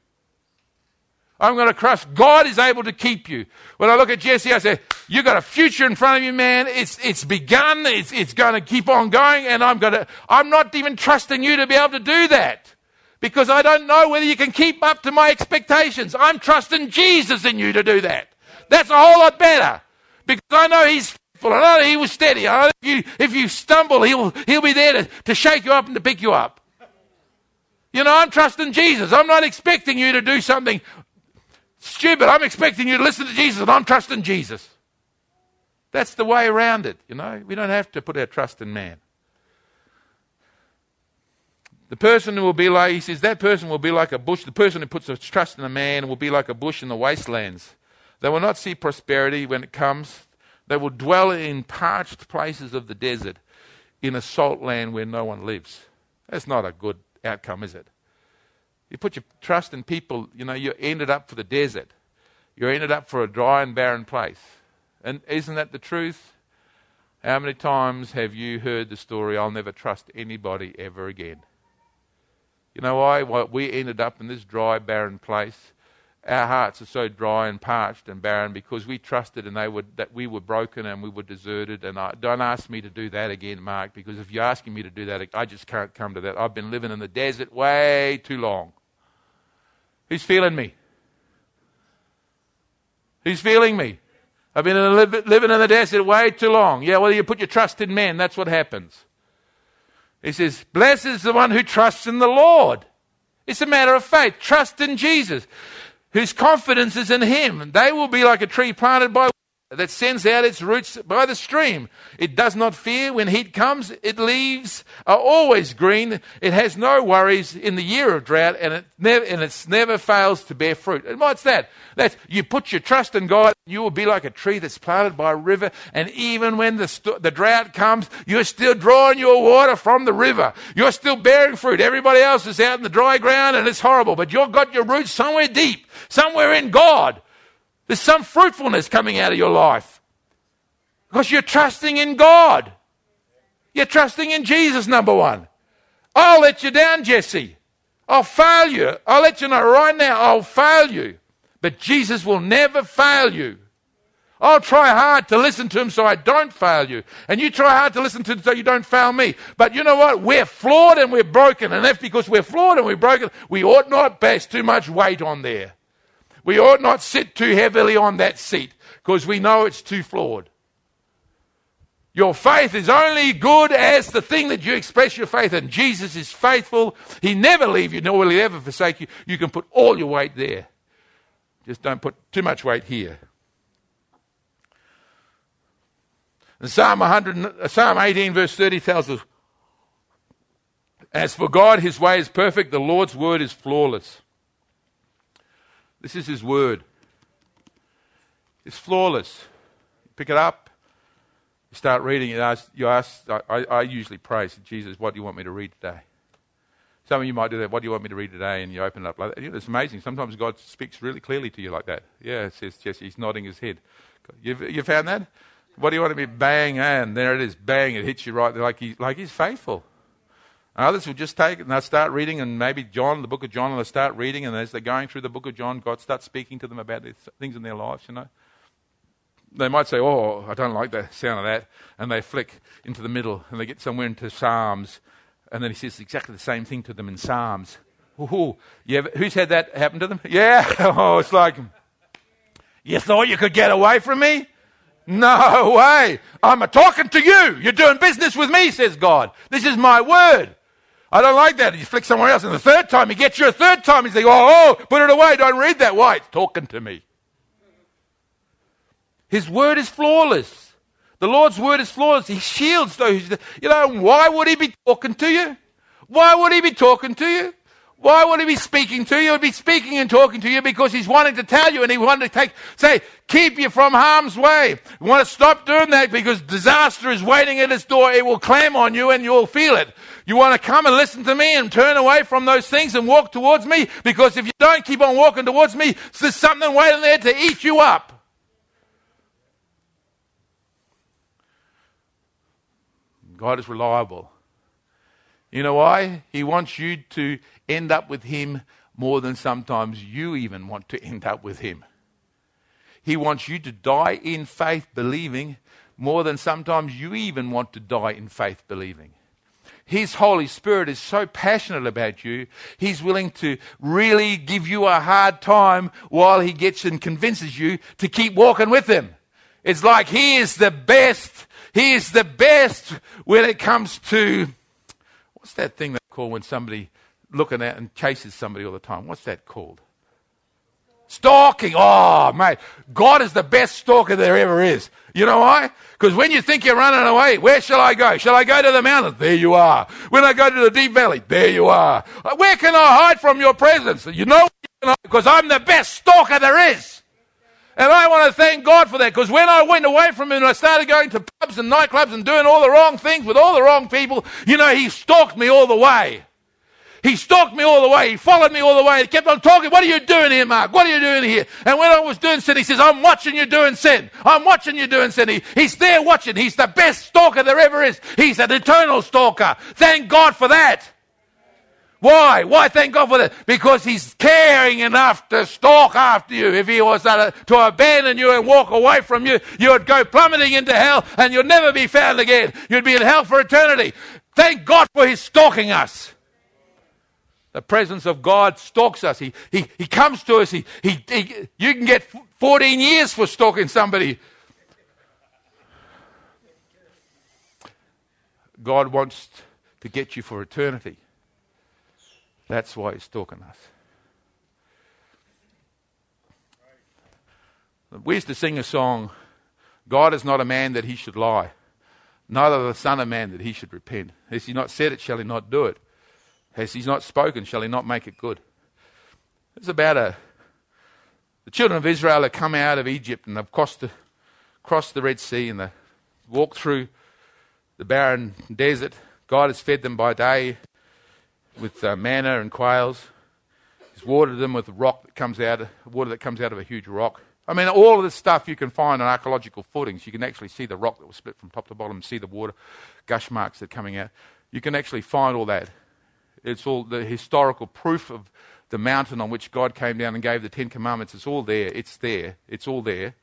[SPEAKER 1] I'm going to trust God is able to keep you. When I look at Jesse, I say, You've got a future in front of you, man. It's, it's begun. It's, it's going to keep on going. And I'm going to, I'm not even trusting you to be able to do that because I don't know whether you can keep up to my expectations. I'm trusting Jesus in you to do that. That's a whole lot better because I know He's faithful. I know He was steady. I know if you, if you stumble, He'll, He'll be there to, to shake you up and to pick you up. You know, I'm trusting Jesus. I'm not expecting you to do something stupid. I'm expecting you to listen to Jesus and I'm trusting Jesus. That's the way around it, you know. We don't have to put our trust in man. The person who will be like, he says, that person will be like a bush. The person who puts his trust in a man will be like a bush in the wastelands. They will not see prosperity when it comes. They will dwell in parched places of the desert, in a salt land where no one lives. That's not a good outcome, is it? You put your trust in people, you know, you ended up for the desert. You ended up for a dry and barren place. And isn't that the truth? How many times have you heard the story, I'll never trust anybody ever again? You know why? Well, we ended up in this dry, barren place. Our hearts are so dry and parched and barren because we trusted and they would, that we were broken and we were deserted. And I, don't ask me to do that again, Mark, because if you're asking me to do that, I just can't come to that. I've been living in the desert way too long. Who's feeling me? Who's feeling me? I've been in living in the desert way too long. Yeah, well, you put your trust in men, that's what happens. He says, Blessed is the one who trusts in the Lord. It's a matter of faith. Trust in Jesus, whose confidence is in Him. They will be like a tree planted by that sends out its roots by the stream. It does not fear when heat comes. Its leaves are always green. It has no worries in the year of drought, and it never and it's never fails to bear fruit. And what's that? That's you put your trust in God. You will be like a tree that's planted by a river, and even when the st- the drought comes, you're still drawing your water from the river. You're still bearing fruit. Everybody else is out in the dry ground, and it's horrible, but you've got your roots somewhere deep, somewhere in God. There's some fruitfulness coming out of your life because you're trusting in God. You're trusting in Jesus, number one. I'll let you down, Jesse. I'll fail you. I'll let you know right now, I'll fail you. But Jesus will never fail you. I'll try hard to listen to him so I don't fail you. And you try hard to listen to him so you don't fail me. But you know what? We're flawed and we're broken. And that's because we're flawed and we're broken. We ought not base too much weight on there. We ought not sit too heavily on that seat because we know it's too flawed. Your faith is only good as the thing that you express your faith in. Jesus is faithful. He never leave you, nor will he ever forsake you. You can put all your weight there. Just don't put too much weight here. And Psalm 100, uh, Psalm 18, verse 30 tells us, As for God, his way is perfect, the Lord's word is flawless. This is His Word. It's flawless. You pick it up, you start reading it. Ask, you ask, I, I usually pray, say, Jesus, what do you want me to read today? Some of you might do that. What do you want me to read today? And you open it up like that. You know, it's amazing. Sometimes God speaks really clearly to you like that. Yeah, says Jesse. He's nodding his head. You've, you found that? What do you want to be? Bang, and there it is. Bang, it hits you right there like, he, like he's faithful. Others will just take it and they'll start reading, and maybe John, the book of John, and they'll start reading, and as they're going through the book of John, God starts speaking to them about things in their lives, you know. They might say, Oh, I don't like the sound of that. And they flick into the middle and they get somewhere into Psalms, and then he says exactly the same thing to them in Psalms. Ooh, yeah, who's had that happen to them? Yeah. Oh, it's like, you thought you could get away from me? No way. I'm talking to you. You're doing business with me, says God. This is my word. I don't like that. You flick somewhere else, and the third time he gets you a third time. He's like, oh, oh, put it away. Don't read that. Why? It's talking to me. His word is flawless. The Lord's word is flawless. He shields those. You know, why would he be talking to you? Why would he be talking to you? Why would he be speaking to you? He'd be speaking and talking to you because he's wanting to tell you and he wanted to take, say, keep you from harm's way. You want to stop doing that because disaster is waiting at its door. It will clam on you and you'll feel it. You want to come and listen to me and turn away from those things and walk towards me because if you don't keep on walking towards me, there's something waiting there to eat you up. God is reliable. You know why? He wants you to end up with Him more than sometimes you even want to end up with Him. He wants you to die in faith believing more than sometimes you even want to die in faith believing. His Holy Spirit is so passionate about you, He's willing to really give you a hard time while He gets and convinces you to keep walking with Him. It's like He is the best. He is the best when it comes to What's that thing they call when somebody looking at and chases somebody all the time? What's that called? Stalking. Oh, mate. God is the best stalker there ever is. You know why? Because when you think you're running away, where shall I go? Shall I go to the mountains? There you are. When I go to the deep valley, there you are. Uh, where can I hide from your presence? You know, because I'm the best stalker there is. And I want to thank God for that because when I went away from him and I started going to pubs and nightclubs and doing all the wrong things with all the wrong people, you know, he stalked me all the way. He stalked me all the way. He followed me all the way. He kept on talking. What are you doing here, Mark? What are you doing here? And when I was doing sin, he says, I'm watching you doing sin. I'm watching you doing sin. He, he's there watching. He's the best stalker there ever is. He's an eternal stalker. Thank God for that. Why? Why thank God for that? Because He's caring enough to stalk after you. If He was to, to abandon you and walk away from you, you would go plummeting into hell and you'd never be found again. You'd be in hell for eternity. Thank God for His stalking us. The presence of God stalks us. He, he, he comes to us. He, he, he, you can get 14 years for stalking somebody. God wants to get you for eternity. That's why he's stalking us. We used to sing a song God is not a man that he should lie, neither the Son of Man that he should repent. Has he not said it, shall he not do it? Has he not spoken, shall he not make it good? It's about a. The children of Israel have come out of Egypt and they've crossed the, crossed the Red Sea and they walked through the barren desert. God has fed them by day with uh, manna and quails. He's watered them with rock that comes out, water that comes out of a huge rock. I mean, all of this stuff you can find on archaeological footings. You can actually see the rock that was split from top to bottom, see the water gush marks that are coming out. You can actually find all that. It's all the historical proof of the mountain on which God came down and gave the Ten Commandments. It's all there. It's there. It's all there.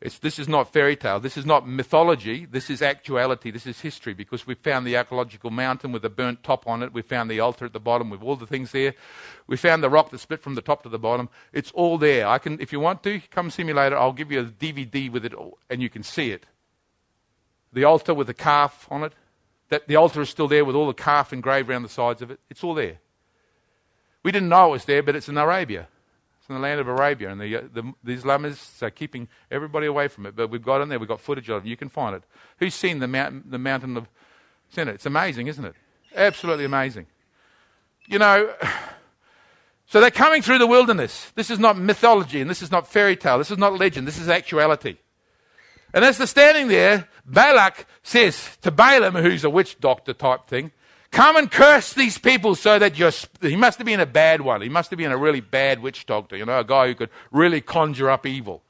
[SPEAKER 1] It's, this is not fairy tale. This is not mythology. This is actuality. This is history because we found the archaeological mountain with a burnt top on it. We found the altar at the bottom with all the things there. We found the rock that split from the top to the bottom. It's all there. I can, if you want to, come see me later. I'll give you a DVD with it and you can see it. The altar with the calf on it. That the altar is still there with all the calf engraved around the sides of it. It's all there. We didn't know it was there, but it's in Arabia. It's in the land of Arabia, and the, uh, the, the Islamists are keeping everybody away from it. But we've got it there. We've got footage of it. You can find it. Who's seen the mountain, the mountain of Sinai? It's amazing, isn't it? Absolutely amazing. You know, so they're coming through the wilderness. This is not mythology, and this is not fairy tale. This is not legend. This is actuality. And as they're standing there, Balak says to Balaam, who's a witch doctor type thing, Come and curse these people so that you're. He must have been a bad one. He must have been a really bad witch doctor, you know, a guy who could really conjure up evil.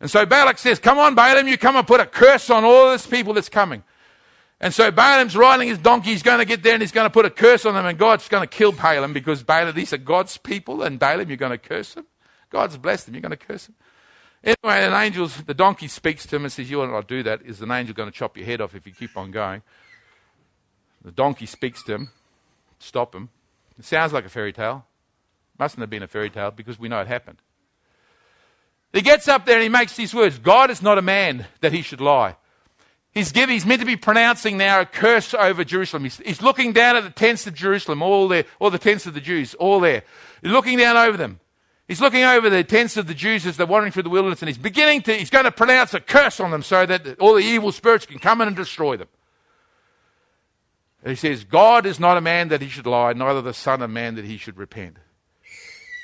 [SPEAKER 1] And so Balak says, Come on, Balaam, you come and put a curse on all this people that's coming. And so Balaam's riding his donkey. He's going to get there and he's going to put a curse on them, and God's going to kill Balaam because Balaam, these are God's people, and Balaam, you're going to curse them. God's blessed them. You're going to curse them. Anyway, an the donkey speaks to him and says, You will not do that. Is an angel going to chop your head off if you keep on going? The donkey speaks to him, stop him. It sounds like a fairy tale. Mustn't have been a fairy tale because we know it happened. He gets up there and he makes these words God is not a man that he should lie. He's, giving, he's meant to be pronouncing now a curse over Jerusalem. He's, he's looking down at the tents of Jerusalem, all there, all the tents of the Jews, all there. He's looking down over them. He's looking over the tents of the Jews as they're wandering through the wilderness, and he's beginning to, he's going to pronounce a curse on them so that all the evil spirits can come in and destroy them. He says, God is not a man that he should lie, neither the Son of Man that he should repent.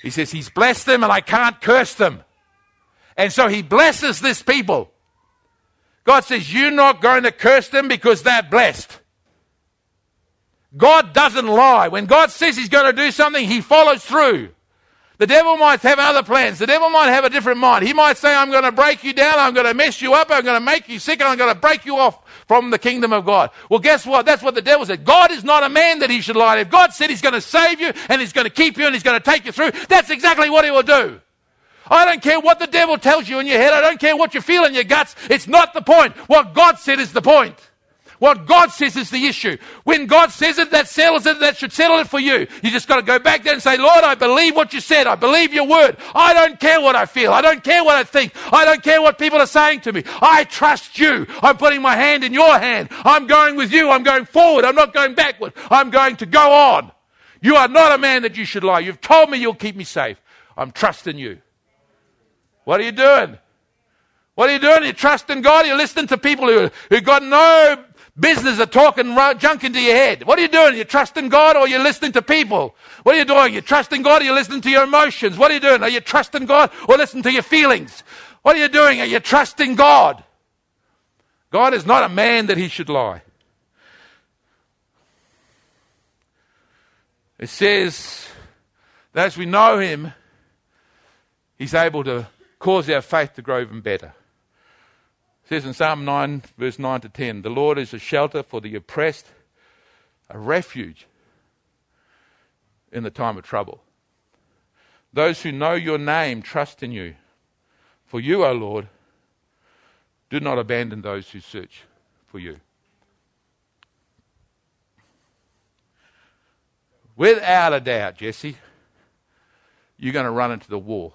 [SPEAKER 1] He says, He's blessed them and I can't curse them. And so he blesses this people. God says, You're not going to curse them because they're blessed. God doesn't lie. When God says He's going to do something, He follows through. The devil might have other plans. The devil might have a different mind. He might say, I'm going to break you down. I'm going to mess you up. I'm going to make you sick. I'm going to break you off from the kingdom of God. Well, guess what? That's what the devil said. God is not a man that he should lie. to. If God said he's going to save you and he's going to keep you and he's going to take you through, that's exactly what he will do. I don't care what the devil tells you in your head. I don't care what you feel in your guts. It's not the point. What God said is the point. What God says is the issue. When God says it, that settles it, that should settle it for you. You just got to go back there and say, Lord, I believe what you said. I believe your word. I don't care what I feel. I don't care what I think. I don't care what people are saying to me. I trust you. I'm putting my hand in your hand. I'm going with you. I'm going forward. I'm not going backward. I'm going to go on. You are not a man that you should lie. You've told me you'll keep me safe. I'm trusting you. What are you doing? What are you doing? You're trusting God. You're listening to people who, who got no business of talking junk into your head. What are you doing? You're trusting God or you're listening to people? What are you doing? You're trusting God or you're listening to your emotions? What are you doing? Are you trusting God or listening to your feelings? What are you doing? Are you trusting God? God is not a man that he should lie. It says that as we know him, he's able to cause our faith to grow even better says in Psalm 9, verse 9 to 10 The Lord is a shelter for the oppressed, a refuge in the time of trouble. Those who know your name trust in you. For you, O Lord, do not abandon those who search for you. Without a doubt, Jesse, you're going to run into the wall.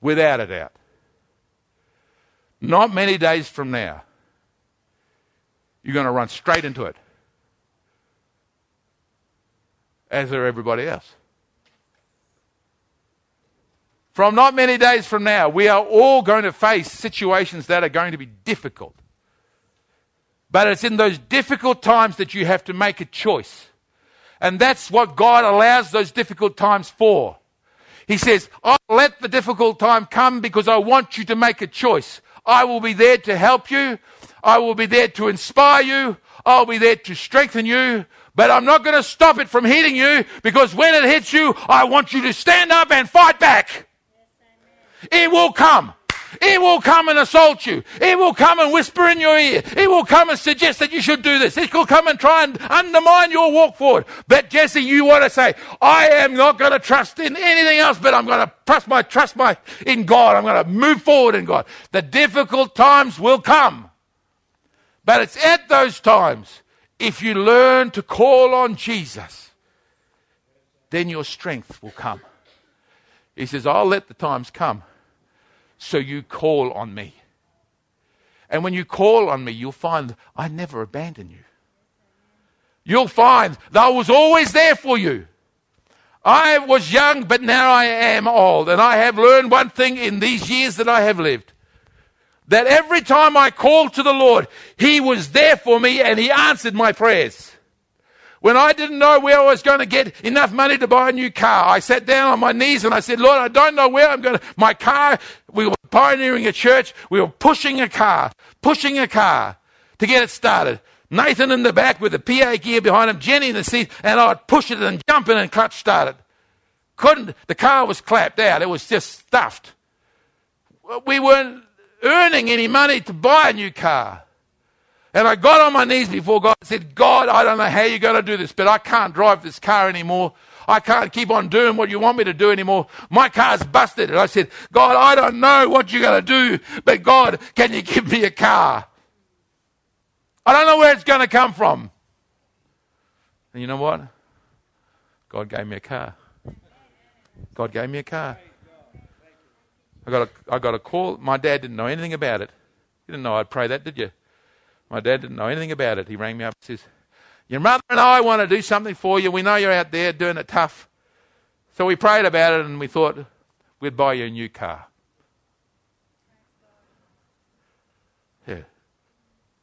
[SPEAKER 1] Without a doubt. Not many days from now, you're going to run straight into it, as are everybody else. from not many days from now, we are all going to face situations that are going to be difficult. But it's in those difficult times that you have to make a choice. And that's what God allows those difficult times for. He says, I'll let the difficult time come because I want you to make a choice. I will be there to help you. I will be there to inspire you. I'll be there to strengthen you. But I'm not going to stop it from hitting you because when it hits you, I want you to stand up and fight back. It will come. It will come and assault you. It will come and whisper in your ear. It will come and suggest that you should do this. It will come and try and undermine your walk forward. But Jesse, you want to say, I am not going to trust in anything else, but I'm going to trust my trust my in God. I'm going to move forward in God. The difficult times will come. But it's at those times, if you learn to call on Jesus, then your strength will come. He says, I'll let the times come so you call on me. And when you call on me, you'll find I never abandon you. You'll find that I was always there for you. I was young, but now I am old. And I have learned one thing in these years that I have lived that every time I called to the Lord, He was there for me and He answered my prayers. When I didn't know where I was going to get enough money to buy a new car, I sat down on my knees and I said, Lord, I don't know where I'm going to. My car, we were pioneering a church, we were pushing a car, pushing a car to get it started. Nathan in the back with the PA gear behind him, Jenny in the seat, and I'd push it and jump in and clutch started. Couldn't, the car was clapped out. It was just stuffed. We weren't earning any money to buy a new car. And I got on my knees before God and said, God, I don't know how you're going to do this, but I can't drive this car anymore. I can't keep on doing what you want me to do anymore. My car's busted. And I said, God, I don't know what you're going to do, but God, can you give me a car? I don't know where it's going to come from. And you know what? God gave me a car. God gave me a car. I got a, I got a call. My dad didn't know anything about it. You didn't know I'd pray that, did you? My dad didn't know anything about it. He rang me up and says, Your mother and I want to do something for you. We know you're out there doing it tough. So we prayed about it and we thought we'd buy you a new car. Yeah.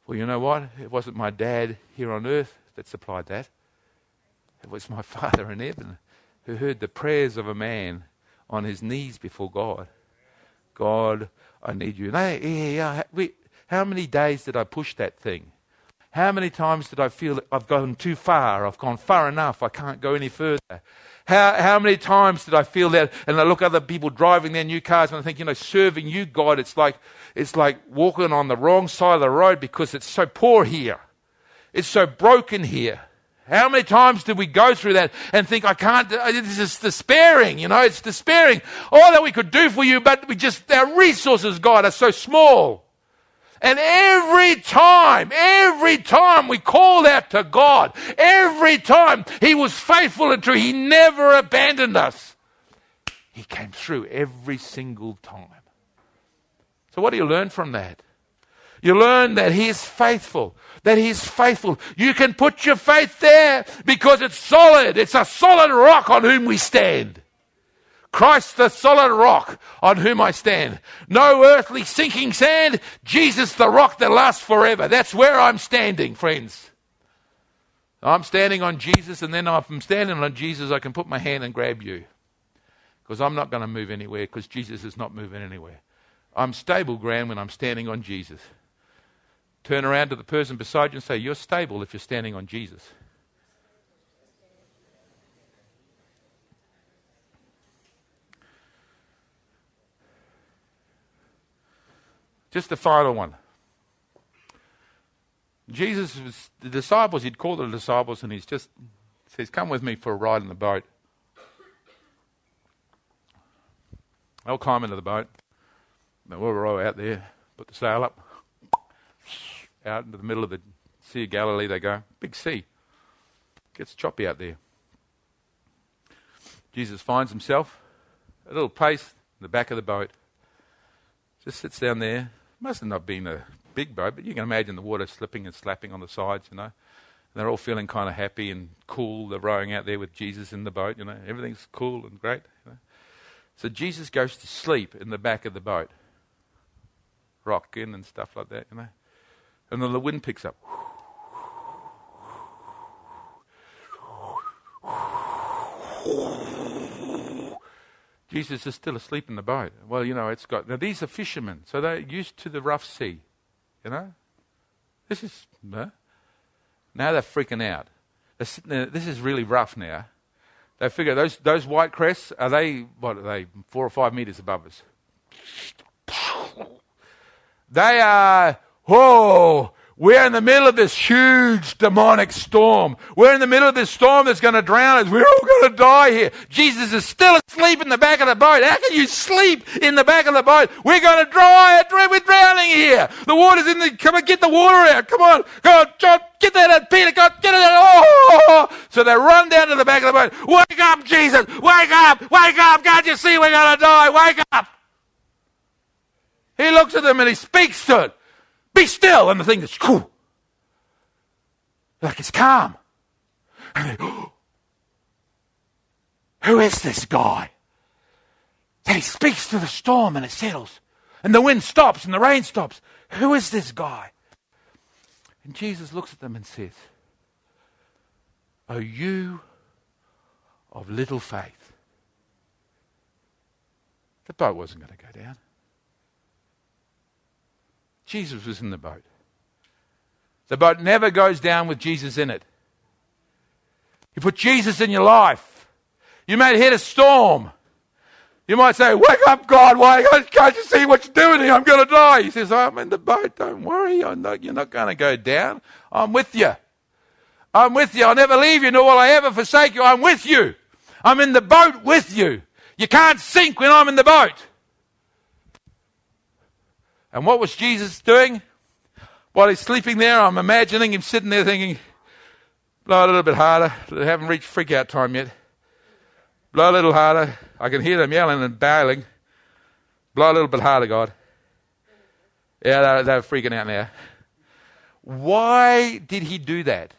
[SPEAKER 1] Well, you know what? It wasn't my dad here on earth that supplied that. It was my Father in heaven who heard the prayers of a man on his knees before God. God, I need you. And yeah, yeah, we, how many days did I push that thing? How many times did I feel I've gone too far? I've gone far enough. I can't go any further. How, how many times did I feel that? And I look at other people driving their new cars and I think, you know, serving you, God, it's like, it's like walking on the wrong side of the road because it's so poor here. It's so broken here. How many times did we go through that and think, I can't, this is despairing, you know, it's despairing. All that we could do for you, but we just, our resources, God, are so small. And every time, every time we called out to God, every time He was faithful and true, He never abandoned us. He came through every single time. So, what do you learn from that? You learn that He is faithful that He's faithful. You can put your faith there because it's solid. It's a solid rock on whom we stand. Christ, the solid rock on whom I stand. No earthly sinking sand. Jesus, the rock that lasts forever. That's where I'm standing, friends. I'm standing on Jesus, and then if I'm standing on Jesus, I can put my hand and grab you. Because I'm not going to move anywhere, because Jesus is not moving anywhere. I'm stable ground when I'm standing on Jesus. Turn around to the person beside you and say, You're stable if you're standing on Jesus. Just the final one. Jesus was the disciples, he'd called the disciples and he's just says, Come with me for a ride in the boat. They'll climb into the boat. We'll row out there, put the sail up out into the middle of the Sea of Galilee they go. Big sea. Gets choppy out there. Jesus finds himself a little place in the back of the boat. Just sits down there. Must have not been a big boat, but you can imagine the water slipping and slapping on the sides, you know. And they're all feeling kind of happy and cool. They're rowing out there with Jesus in the boat, you know. Everything's cool and great. You know? So Jesus goes to sleep in the back of the boat, rocking and stuff like that, you know. And then the wind picks up. Jesus is still asleep in the boat. Well, you know, it's got. Now, these are fishermen, so they're used to the rough sea, you know? This is. Uh, now they're freaking out. They're this is really rough now. They figure those, those white crests, are they, what are they, four or five meters above us? They are, whoa, we're in the middle of this huge demonic storm. We're in the middle of this storm that's going to drown us. We're all going to die here. Jesus is still asleep in the back of the boat. How can you sleep in the back of the boat? We're going to dry. We're drowning here. The water's in the. Come on, get the water out. Come on, go on, John, get that out. Peter, God, get it out. Oh! So they run down to the back of the boat. Wake up, Jesus! Wake up! Wake up! Can't you see we're going to die? Wake up! He looks at them and he speaks to it. Be still. And the thing is, cool. Like it's calm. And they, who is this guy? Then he speaks to the storm and it settles. And the wind stops and the rain stops. Who is this guy? And Jesus looks at them and says, Are you of little faith? The boat wasn't going to go down. Jesus was in the boat. The boat never goes down with Jesus in it. You put Jesus in your life. You may hit a storm. You might say, Wake up, God. Why can't you see what you're doing here? I'm going to die. He says, I'm in the boat. Don't worry. Not, you're not going to go down. I'm with you. I'm with you. I'll never leave you, nor will I ever forsake you. I'm with you. I'm in the boat with you. You can't sink when I'm in the boat. And what was Jesus doing? While he's sleeping there, I'm imagining him sitting there thinking, blow a little bit harder. They haven't reached freak out time yet. Blow a little harder. I can hear them yelling and bailing. Blow a little bit harder, God. Yeah, they're, they're freaking out now. Why did he do that?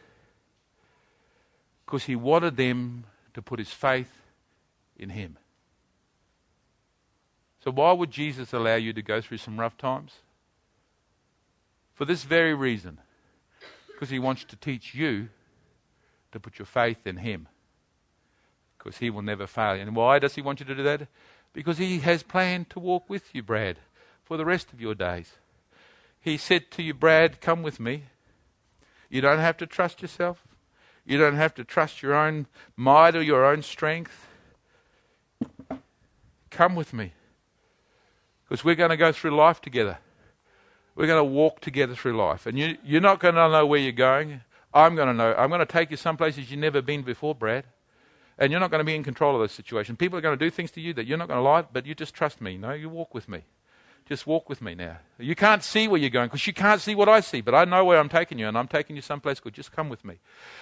[SPEAKER 1] Because he wanted them to put his faith in him. So, why would Jesus allow you to go through some rough times? For this very reason. Because he wants to teach you to put your faith in him. Because he will never fail. And why does he want you to do that? Because he has planned to walk with you, Brad, for the rest of your days. He said to you, Brad, come with me. You don't have to trust yourself. You don't have to trust your own might or your own strength. Come with me. Because we're going to go through life together. We're going to walk together through life. And you, you're not going to know where you're going. I'm going to know. I'm going to take you some places you've never been before, Brad. And you're not going to be in control of those situations. People are going to do things to you that you're not going to like, but you just trust me. No, you walk with me. Just walk with me now. You can't see where you're going because you can't see what I see, but I know where I'm taking you, and I'm taking you someplace good. Just come with me.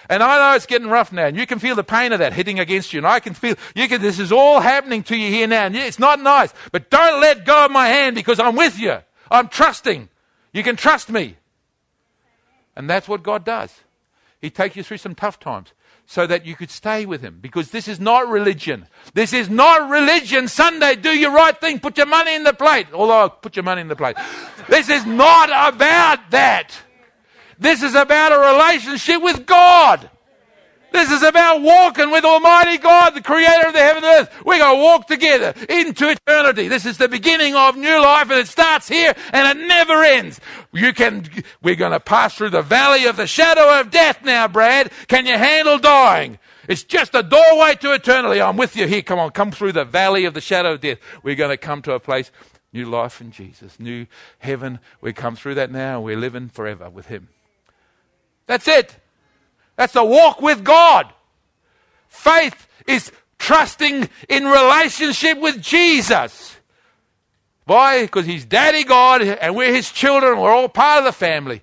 [SPEAKER 1] And I know it's getting rough now, and you can feel the pain of that hitting against you, and I can feel you can. This is all happening to you here now, and it's not nice. But don't let go of my hand because I'm with you. I'm trusting. You can trust me, and that's what God does. He takes you through some tough times so that you could stay with him. Because this is not religion. This is not religion. Sunday, do your right thing. Put your money in the plate. Although, put your money in the plate. This is not about that. This is about a relationship with God. This is about walking with Almighty God, the creator of the heaven and earth. We're going to walk together into eternity. This is the beginning of new life and it starts here and it never ends. You can, we're going to pass through the valley of the shadow of death now, Brad. Can you handle dying? It's just a doorway to eternity. I'm with you here. Come on, come through the valley of the shadow of death. We're going to come to a place, new life in Jesus, new heaven. We come through that now. We're living forever with Him. That's it. That's a walk with God. Faith is trusting in relationship with Jesus. Why? Because He's Daddy God and we're His children. We're all part of the family.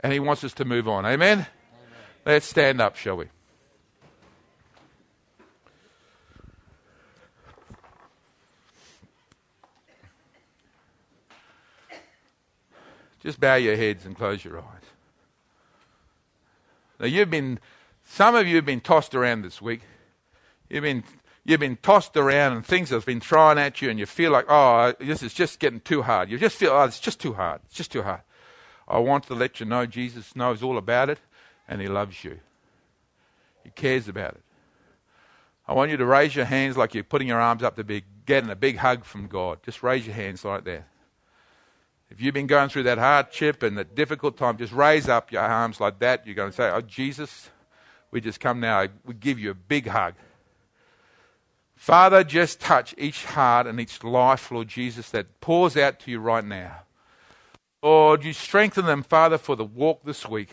[SPEAKER 1] And He wants us to move on. Amen? Amen. Let's stand up, shall we? Just bow your heads and close your eyes. Now, you've been, some of you have been tossed around this week. You've been you've been tossed around and things have been thrown at you and you feel like, oh, this is just getting too hard. You just feel, oh, it's just too hard. It's just too hard. I want to let you know Jesus knows all about it and he loves you. He cares about it. I want you to raise your hands like you're putting your arms up to be getting a big hug from God. Just raise your hands like that. If you've been going through that hardship and that difficult time, just raise up your arms like that. You're going to say, Oh, Jesus, we just come now. We give you a big hug. Father, just touch each heart and each life, Lord Jesus, that pours out to you right now. Lord, you strengthen them, Father, for the walk this week.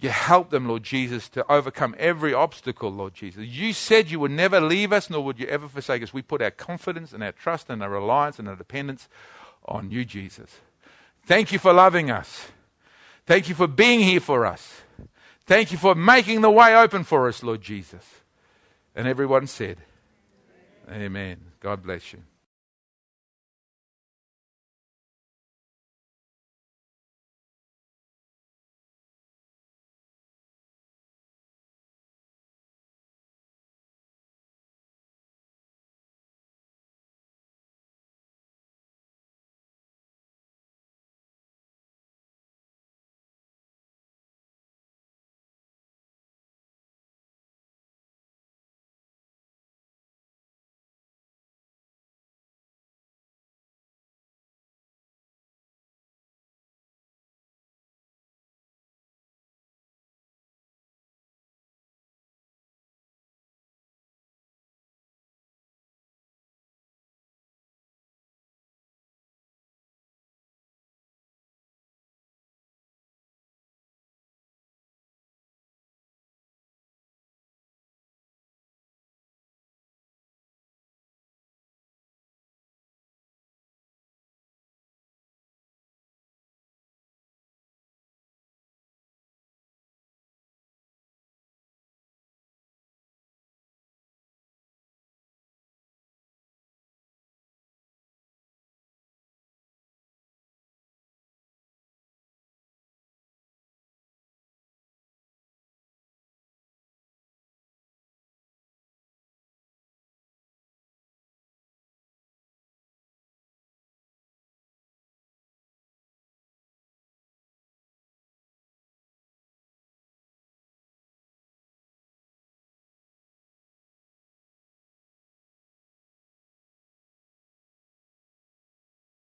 [SPEAKER 1] You help them, Lord Jesus, to overcome every obstacle, Lord Jesus. You said you would never leave us, nor would you ever forsake us. We put our confidence and our trust and our reliance and our dependence on you, Jesus. Thank you for loving us. Thank you for being here for us. Thank you for making the way open for us, Lord Jesus. And everyone said, Amen. God bless you.